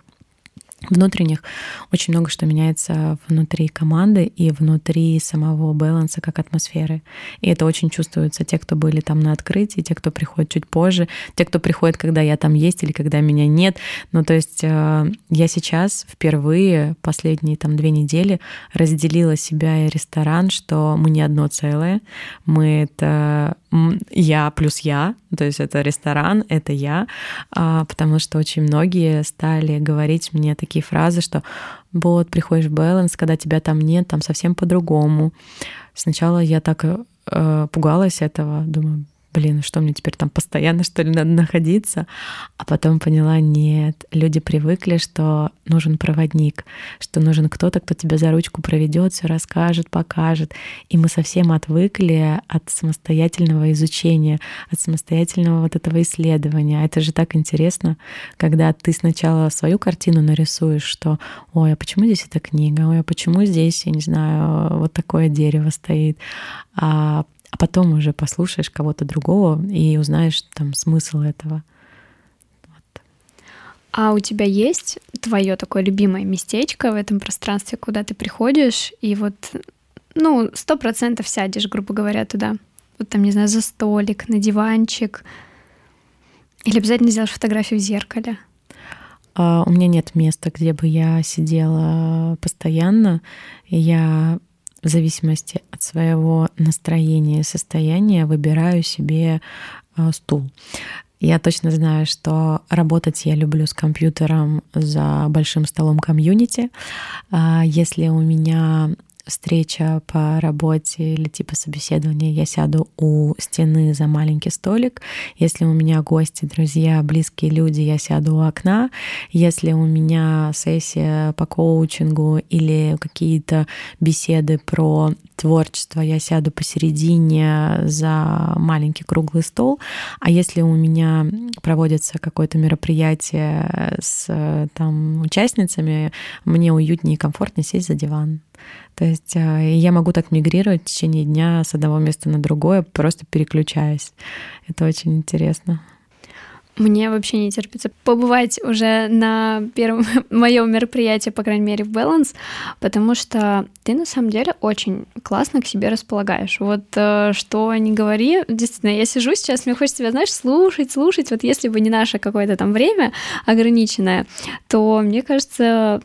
внутренних очень много что меняется внутри команды и внутри самого баланса как атмосферы. И это очень чувствуется. Те, кто были там на открытии, те, кто приходит чуть позже, те, кто приходит, когда я там есть или когда меня нет. Ну, то есть э, я сейчас впервые последние там две недели разделила себя и ресторан, что мы не одно целое. Мы это я плюс я, то есть это ресторан, это я, а, потому что очень многие стали говорить мне такие фразы, что вот, приходишь в баланс, когда тебя там нет, там совсем по-другому. Сначала я так э, пугалась этого, думаю, блин, что мне теперь там постоянно, что ли, надо находиться? А потом поняла, нет, люди привыкли, что нужен проводник, что нужен кто-то, кто тебя за ручку проведет, все расскажет, покажет. И мы совсем отвыкли от самостоятельного изучения, от самостоятельного вот этого исследования. Это же так интересно, когда ты сначала свою картину нарисуешь, что, ой, а почему здесь эта книга, ой, а почему здесь, я не знаю, вот такое дерево стоит, а а потом уже послушаешь кого-то другого и узнаешь там смысл этого. Вот. А у тебя есть твое такое любимое местечко в этом пространстве, куда ты приходишь и вот, ну, сто процентов сядешь, грубо говоря, туда? Вот там, не знаю, за столик, на диванчик. Или обязательно сделаешь фотографию в зеркале? Uh, у меня нет места, где бы я сидела постоянно. Я в зависимости от своего настроения и состояния выбираю себе э, стул. Я точно знаю, что работать я люблю с компьютером за большим столом комьюнити. А если у меня встреча по работе или типа собеседования, я сяду у стены за маленький столик. Если у меня гости, друзья, близкие люди, я сяду у окна. Если у меня сессия по коучингу или какие-то беседы про творчество, я сяду посередине за маленький круглый стол. А если у меня проводится какое-то мероприятие с там участницами, мне уютнее и комфортнее сесть за диван. То есть э, я могу так мигрировать в течение дня с одного места на другое, просто переключаясь. Это очень интересно. Мне вообще не терпится побывать уже на первом [laughs] моем мероприятии, по крайней мере, в Balance, потому что ты на самом деле очень классно к себе располагаешь. Вот э, что не говори, действительно, я сижу сейчас, мне хочется тебя, знаешь, слушать, слушать. Вот если бы не наше какое-то там время ограниченное, то мне кажется,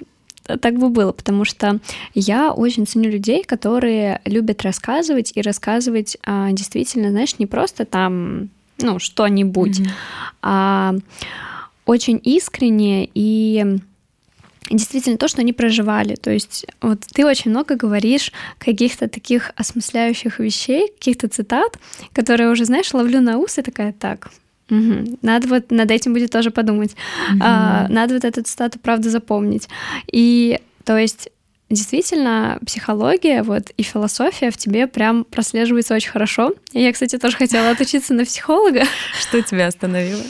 так бы было, потому что я очень ценю людей, которые любят рассказывать и рассказывать а, действительно, знаешь, не просто там, ну, что-нибудь, mm-hmm. а очень искренне и действительно то, что они проживали. То есть вот ты очень много говоришь каких-то таких осмысляющих вещей, каких-то цитат, которые уже, знаешь, ловлю на ус и такая, так, Угу. Надо вот над этим будет тоже подумать. Угу. А, надо вот эту цитату правда запомнить. И то есть действительно психология вот и философия в тебе прям прослеживается очень хорошо. Я, кстати, тоже хотела отучиться на психолога. Что тебя остановило?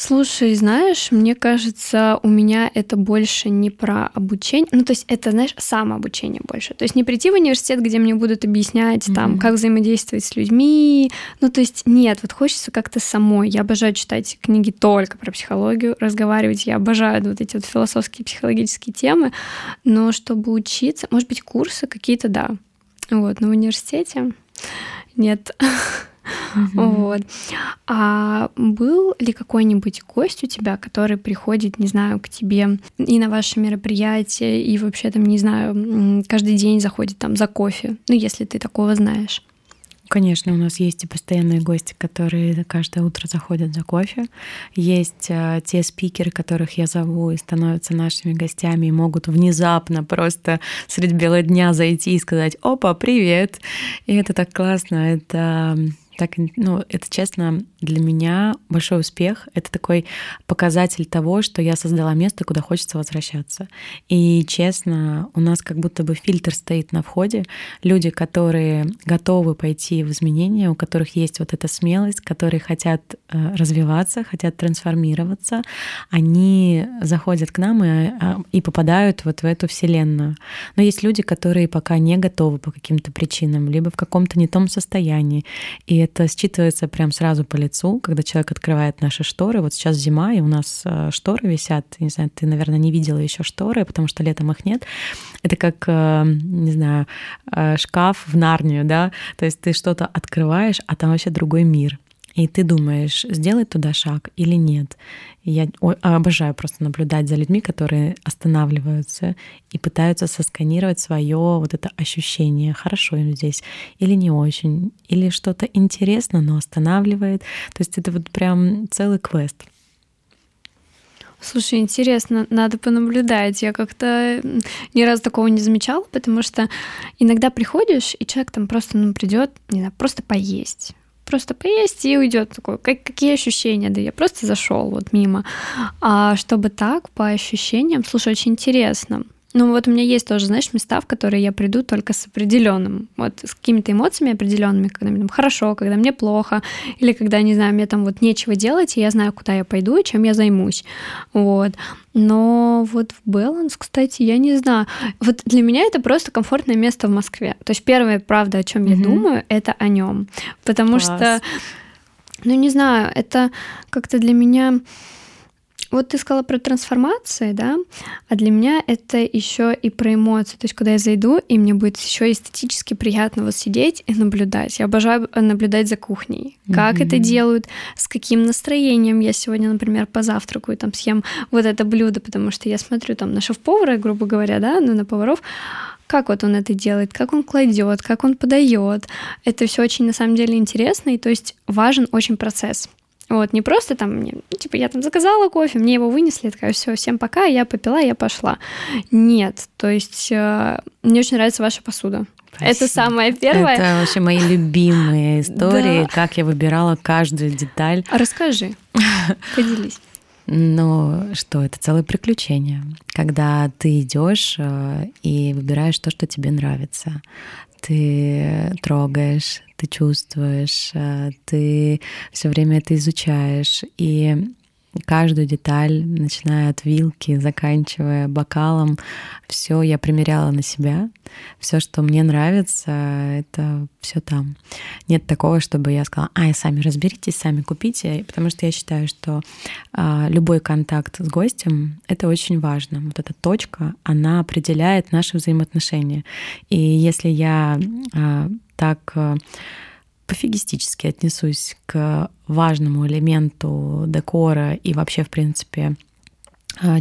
Слушай, знаешь, мне кажется, у меня это больше не про обучение, ну то есть это, знаешь, самообучение больше. То есть не прийти в университет, где мне будут объяснять mm-hmm. там, как взаимодействовать с людьми. Ну то есть нет, вот хочется как-то самой. Я обожаю читать книги только про психологию, разговаривать. Я обожаю вот эти вот философские, психологические темы. Но чтобы учиться, может быть, курсы какие-то, да. Вот, но в университете нет. [laughs] Mm-hmm. Вот. А был ли какой-нибудь гость у тебя, который приходит, не знаю, к тебе и на ваши мероприятия, и вообще там, не знаю, каждый день заходит там за кофе, ну, если ты такого знаешь? Конечно, у нас есть и постоянные гости, которые каждое утро заходят за кофе. Есть э, те спикеры, которых я зову и становятся нашими гостями и могут внезапно просто средь бела дня зайти и сказать «Опа, привет!» И это так классно, это так, ну, это честно для меня большой успех. Это такой показатель того, что я создала место, куда хочется возвращаться. И честно, у нас как будто бы фильтр стоит на входе. Люди, которые готовы пойти в изменения, у которых есть вот эта смелость, которые хотят э, развиваться, хотят трансформироваться, они заходят к нам и, а, и попадают вот в эту вселенную. Но есть люди, которые пока не готовы по каким-то причинам, либо в каком-то не том состоянии. И это считывается прям сразу по лицу, когда человек открывает наши шторы. Вот сейчас зима, и у нас э, шторы висят. Не знаю, ты, наверное, не видела еще шторы, потому что летом их нет. Это как, э, не знаю, э, шкаф в Нарнию, да? То есть ты что-то открываешь, а там вообще другой мир и ты думаешь, сделать туда шаг или нет. Я обожаю просто наблюдать за людьми, которые останавливаются и пытаются сосканировать свое вот это ощущение, хорошо им здесь или не очень, или что-то интересно, но останавливает. То есть это вот прям целый квест. Слушай, интересно, надо понаблюдать. Я как-то ни разу такого не замечала, потому что иногда приходишь, и человек там просто ну, придет, не знаю, просто поесть просто поесть и уйдет такой, как, какие ощущения, да я просто зашел вот мимо. А чтобы так, по ощущениям, слушай, очень интересно. Ну вот у меня есть тоже, знаешь, места, в которые я приду только с определенным, вот с какими-то эмоциями определенными, когда мне там хорошо, когда мне плохо, или когда, не знаю, мне там вот нечего делать, и я знаю, куда я пойду и чем я займусь. Вот. Но вот в Баланс, кстати, я не знаю. Вот для меня это просто комфортное место в Москве. То есть первое, правда, о чем mm-hmm. я думаю, это о нем. Потому Класс. что, ну не знаю, это как-то для меня вот ты сказала про трансформации, да, а для меня это еще и про эмоции. То есть, когда я зайду, и мне будет еще эстетически приятно вот сидеть и наблюдать. Я обожаю наблюдать за кухней. Как mm-hmm. это делают, с каким настроением я сегодня, например, позавтракаю, там съем вот это блюдо, потому что я смотрю там на шеф-повара, грубо говоря, да, ну на поваров, как вот он это делает, как он кладет, как он подает. Это все очень на самом деле интересно, и то есть важен очень процесс. Вот, не просто там мне, типа, я там заказала кофе, мне его вынесли, такая, все, всем пока, я попила, я пошла. Нет, то есть э, мне очень нравится ваша посуда. Спасибо. Это самое первое. Это вообще мои любимые [laughs] истории, да. как я выбирала каждую деталь. Расскажи, [laughs] поделись. Ну что, это целое приключение, когда ты идешь э, и выбираешь то, что тебе нравится ты трогаешь, ты чувствуешь, э, ты все время это изучаешь. И каждую деталь, начиная от вилки, заканчивая бокалом, все я примеряла на себя. Все, что мне нравится, это все там. Нет такого, чтобы я сказала, ай, сами разберитесь, сами купите, потому что я считаю, что а, любой контакт с гостем это очень важно. Вот эта точка, она определяет наши взаимоотношения. И если я а, так а, пофигистически отнесусь к важному элементу декора и вообще, в принципе,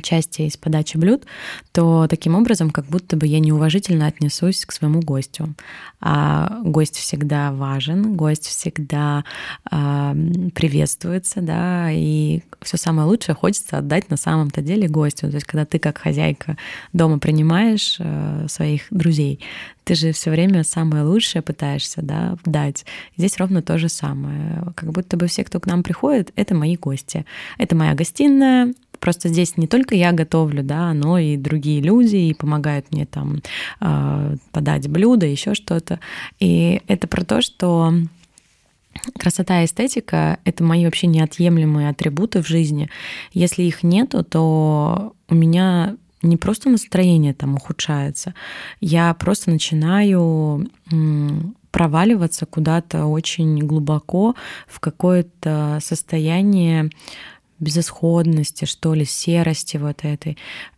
части из подачи блюд, то таким образом как будто бы я неуважительно отнесусь к своему гостю. А гость всегда важен, гость всегда а, приветствуется, да, и все самое лучшее хочется отдать на самом-то деле гостю. То есть, когда ты как хозяйка дома принимаешь а, своих друзей, ты же все время самое лучшее пытаешься да, дать. Здесь ровно то же самое. Как будто бы все, кто к нам приходит, это мои гости. Это моя гостиная, Просто здесь не только я готовлю, да, но и другие люди и помогают мне там э, подать блюдо, еще что-то. И это про то, что красота и эстетика — это мои вообще неотъемлемые атрибуты в жизни. Если их нету, то у меня не просто настроение там ухудшается, я просто начинаю проваливаться куда-то очень глубоко в какое-то состояние безысходности, что ли, серости вот этой.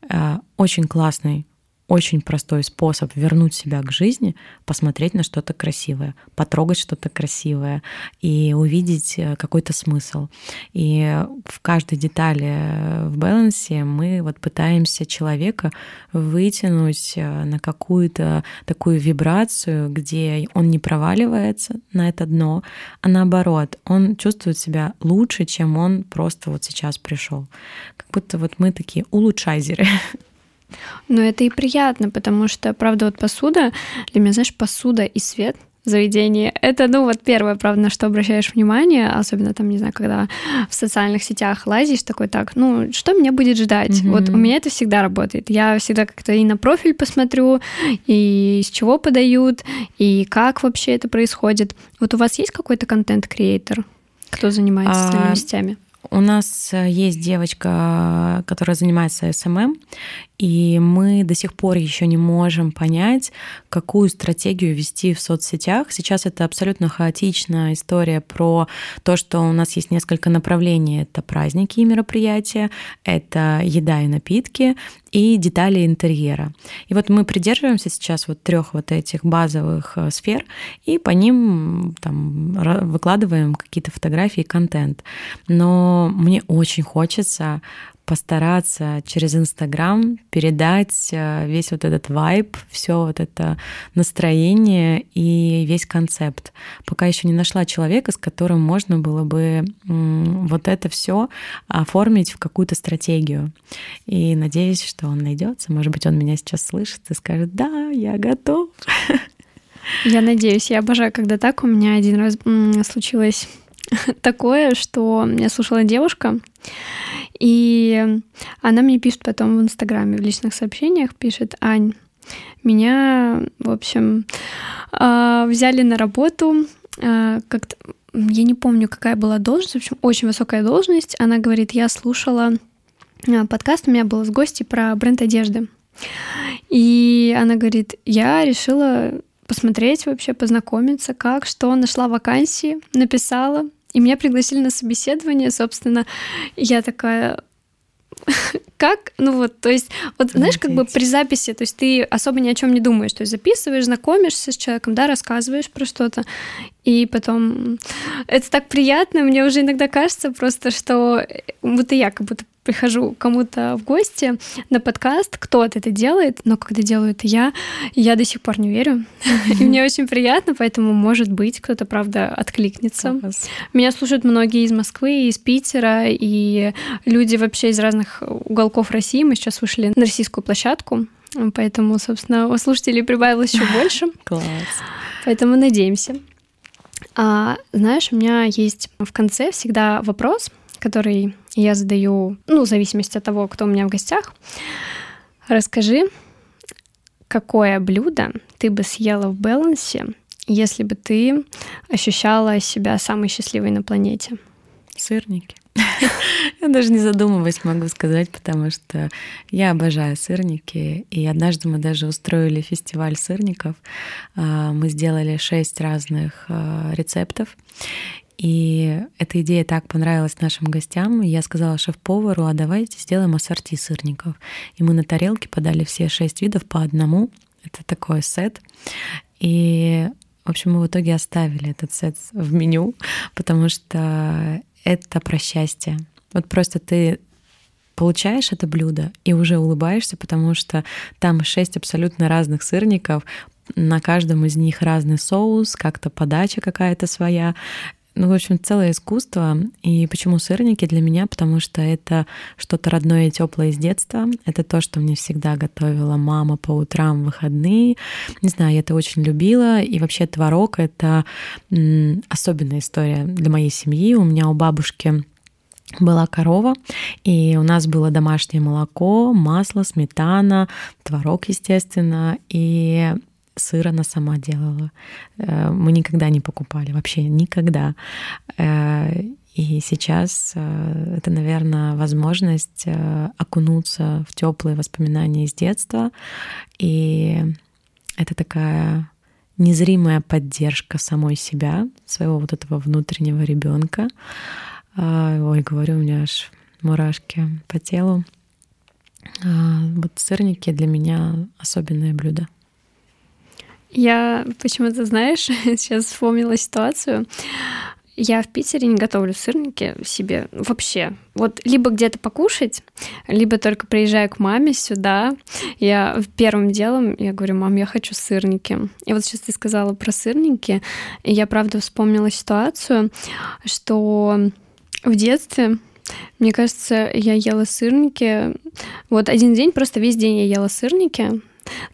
Э, очень классный очень простой способ вернуть себя к жизни, посмотреть на что-то красивое, потрогать что-то красивое и увидеть э, какой-то смысл. И в каждой детали э, в балансе мы вот пытаемся человека вытянуть э, на какую-то такую вибрацию, где он не проваливается на это дно, а наоборот, он чувствует себя лучше, чем он просто вот сейчас пришел. Как будто вот мы такие улучшайзеры. [laughs] Но это и приятно, потому что, правда, вот посуда, для меня, знаешь, посуда и свет заведение. Это, ну, вот первое, правда, на что обращаешь внимание, особенно там, не знаю, когда в социальных сетях лазишь, такой, так, ну, что меня будет ждать? Mm-hmm. Вот у меня это всегда работает. Я всегда как-то и на профиль посмотрю, и из чего подают, и как вообще это происходит. Вот у вас есть какой-то content creator, кто занимается а... своими сетями? У нас э, есть девочка, которая занимается SMM, и мы до сих пор еще не можем понять, какую стратегию вести в соцсетях. Сейчас это абсолютно хаотичная история про то, что у нас есть несколько направлений. Это праздники и мероприятия, это еда и напитки, и детали интерьера. И вот мы придерживаемся сейчас вот трех вот этих базовых э, сфер, и по ним там выкладываем какие-то фотографии, контент. Но мне очень хочется постараться через Инстаграм передать э, весь вот этот вайб, все вот это настроение и весь концепт. Пока еще не нашла человека, с которым можно было бы вот это все оформить в какую-то стратегию. И надеюсь, что он найдется. Может быть, он меня сейчас слышит и скажет: Да, я готов. [laughs] Я надеюсь, я обожаю, когда так. У меня один раз случилось [laughs] такое, что меня слушала девушка, и она мне пишет потом в Инстаграме, в личных сообщениях, пишет, Ань, меня, в общем, а, взяли на работу, а, как-то, я не помню, какая была должность, в общем, очень высокая должность. Она говорит, я слушала а, подкаст, у меня был с гостей про бренд одежды. И она говорит, я решила посмотреть вообще, познакомиться, как, что, нашла вакансии, написала, и меня пригласили на собеседование, собственно, я такая, [laughs] как, ну вот, то есть, вот знаешь, как бы при записи, то есть ты особо ни о чем не думаешь, то есть записываешь, знакомишься с человеком, да, рассказываешь про что-то, и потом это так приятно, мне уже иногда кажется просто, что будто я как будто прихожу кому-то в гости на подкаст, кто-то это делает, но когда делаю это я, я до сих пор не верю. И мне очень приятно, поэтому, может быть, кто-то, правда, откликнется. Меня слушают многие из Москвы, из Питера, и люди вообще из разных уголков России. Мы сейчас вышли на российскую площадку, поэтому, собственно, у слушателей прибавилось еще больше. [laughs] Класс. Поэтому надеемся. А, знаешь, у меня есть в конце всегда вопрос, который я задаю, ну, в зависимости от того, кто у меня в гостях. Расскажи, какое блюдо ты бы съела в балансе, если бы ты ощущала себя самой счастливой на планете? Сырники. [laughs] Я даже не задумываясь могу сказать, потому что я обожаю сырники. И однажды мы даже устроили фестиваль сырников. А, мы сделали шесть разных а, рецептов. И эта идея так понравилась нашим гостям. Я сказала шеф-повару, а давайте сделаем ассорти сырников. И мы на тарелке подали все шесть видов по одному. Это такой сет. И, в общем, мы в итоге оставили этот сет в меню, потому что это про счастье. Вот просто ты получаешь это блюдо и уже улыбаешься, потому что там шесть абсолютно разных сырников, на каждом из них разный соус, как-то подача какая-то своя. Ну, в общем, целое искусство. И почему сырники для меня? Потому что это что-то родное и теплое из детства. Это то, что мне всегда готовила мама по утрам в выходные. Не знаю, я это очень любила. И вообще творог — это особенная история для моей семьи. У меня у бабушки была корова, и у нас было домашнее молоко, масло, сметана, творог, естественно, и сыр она сама делала. Э, мы никогда не покупали, вообще никогда. Э, и сейчас э, это, наверное, возможность окунуться в теплые воспоминания из детства. И это такая незримая поддержка самой себя, своего вот этого внутреннего ребенка. Ой, говорю, у меня аж мурашки по телу. Вот сырники для меня особенное блюдо. Я почему-то, знаешь, [laughs] сейчас вспомнила ситуацию. Я в Питере не готовлю сырники себе вообще. Вот либо где-то покушать, либо только приезжаю к маме сюда. Я первым делом, я говорю, мам, я хочу сырники. И вот сейчас ты сказала про сырники, и я правда вспомнила ситуацию, что в детстве мне кажется, я ела сырники. Вот один день, просто весь день я ела сырники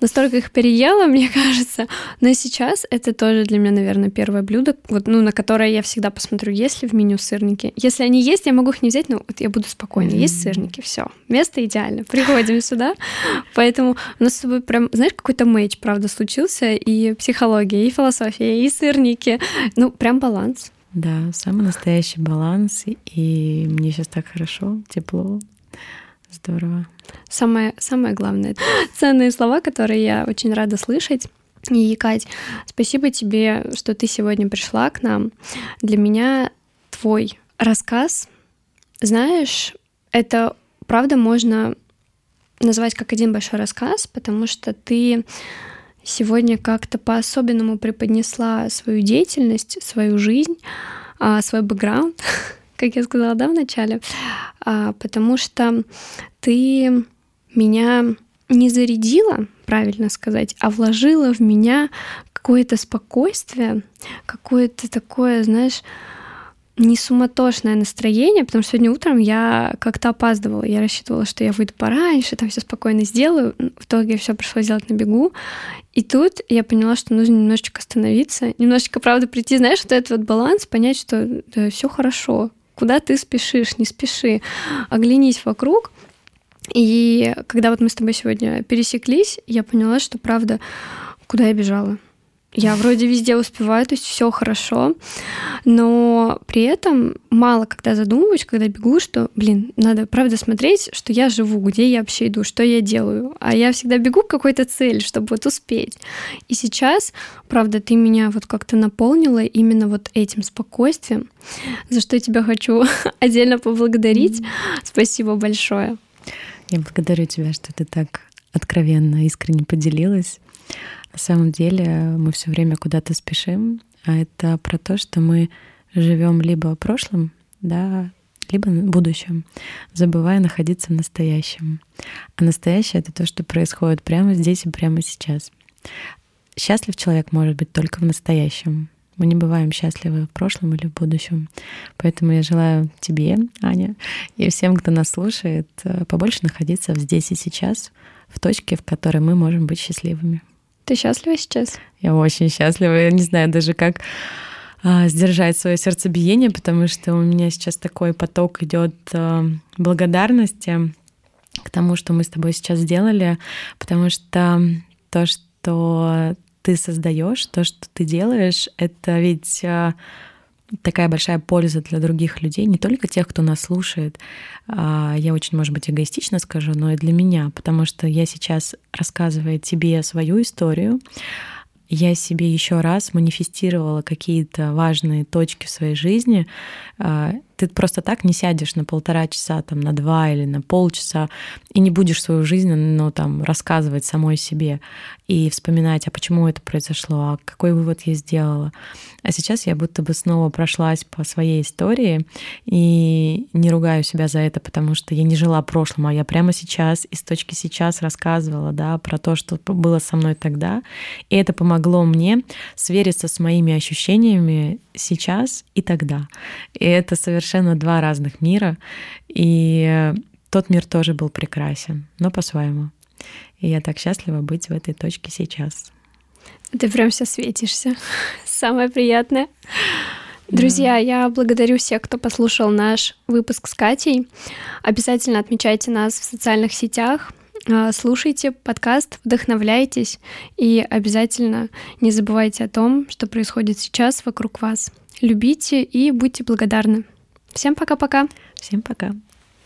настолько их переела, [laughs] мне кажется. Но сейчас это тоже для меня, наверное, первое блюдо, вот, ну, на которое я всегда посмотрю, есть ли в меню сырники. Если они есть, я могу их не взять, но вот я буду спокойна. Mm-hmm. Есть сырники, все. Место идеально. [laughs] Приходим сюда. Поэтому у нас с тобой прям, знаешь, какой-то мэйч, правда, случился. И психология, и философия, и сырники. Ну, прям баланс. Да, самый настоящий баланс. И мне сейчас так хорошо, тепло. Здорово. Самое, самое главное, [gasps] ценные слова, которые я очень рада слышать. И, Кать, спасибо тебе, что ты сегодня пришла к нам. Для меня твой рассказ, знаешь, это правда можно назвать как один большой рассказ, потому что ты сегодня как-то по-особенному преподнесла свою деятельность, свою жизнь, а, свой бэкграунд, [laughs] как я сказала, да, в начале, а, потому что ты меня не зарядила, правильно сказать, а вложила в меня какое-то спокойствие, какое-то такое, знаешь, не суматошное настроение, потому что сегодня утром я как-то опаздывала. Я рассчитывала, что я выйду пораньше, там все спокойно сделаю. В итоге все пришлось сделать на бегу. И тут я поняла, что нужно немножечко остановиться, немножечко, правда, прийти, знаешь, вот этот вот баланс, понять, что да, все хорошо. Куда ты спешишь, не спеши. Оглянись вокруг, и когда вот мы с тобой сегодня пересеклись, я поняла, что правда, куда я бежала. Я вроде везде успеваю, то есть все хорошо, но при этом мало когда задумываюсь, когда бегу, что, блин, надо правда смотреть, что я живу, где я вообще иду, что я делаю. А я всегда бегу к какой-то цели, чтобы вот успеть. И сейчас, правда, ты меня вот как-то наполнила именно вот этим спокойствием, за что я тебя хочу [laughs] отдельно поблагодарить. Mm-hmm. Спасибо большое. Я благодарю тебя, что ты так откровенно, искренне поделилась. На самом деле мы все время куда-то спешим, а это про то, что мы живем либо прошлым, да, либо в будущем, забывая находиться в настоящем. А настоящее — это то, что происходит прямо здесь и прямо сейчас. Счастлив человек может быть только в настоящем. Мы не бываем счастливы в прошлом или в будущем. Поэтому я желаю тебе, Аня, и всем, кто нас слушает, э, побольше находиться здесь и сейчас, в точке, в которой мы можем быть счастливыми. Ты счастлива сейчас? Я очень счастлива. Я не знаю даже, как а, сдержать свое сердцебиение, потому что у меня сейчас такой поток идет а, благодарности к тому, что мы с тобой сейчас сделали, потому что то, что ты создаешь, то, что ты делаешь, это ведь а, такая большая польза для других людей, не только тех, кто нас слушает. А, я очень, может быть, эгоистично скажу, но и для меня, потому что я сейчас рассказываю тебе свою историю, я себе еще раз манифестировала какие-то важные точки в своей жизни. А, ты просто так не сядешь на полтора часа, там, на два или на полчаса и не будешь свою жизнь, ну, там, рассказывать самой себе и вспоминать, а почему это произошло, а какой вывод я сделала. А сейчас я будто бы снова прошлась по своей истории и не ругаю себя за это, потому что я не жила прошлым, а я прямо сейчас из точки сейчас рассказывала, да, про то, что было со мной тогда. И это помогло мне свериться с моими ощущениями сейчас и тогда. И это совершенно два разных мира. И тот мир тоже был прекрасен, но по-своему. И я так счастлива быть в этой точке сейчас. Ты прям все светишься. [laughs] Самое приятное. Друзья, я благодарю всех, кто послушал наш выпуск с Катей. Обязательно отмечайте нас в социальных сетях, а, слушайте подкаст, вдохновляйтесь и обязательно не забывайте о том, что происходит сейчас вокруг вас. Любите и будьте благодарны. Всем пока-пока. Всем пока.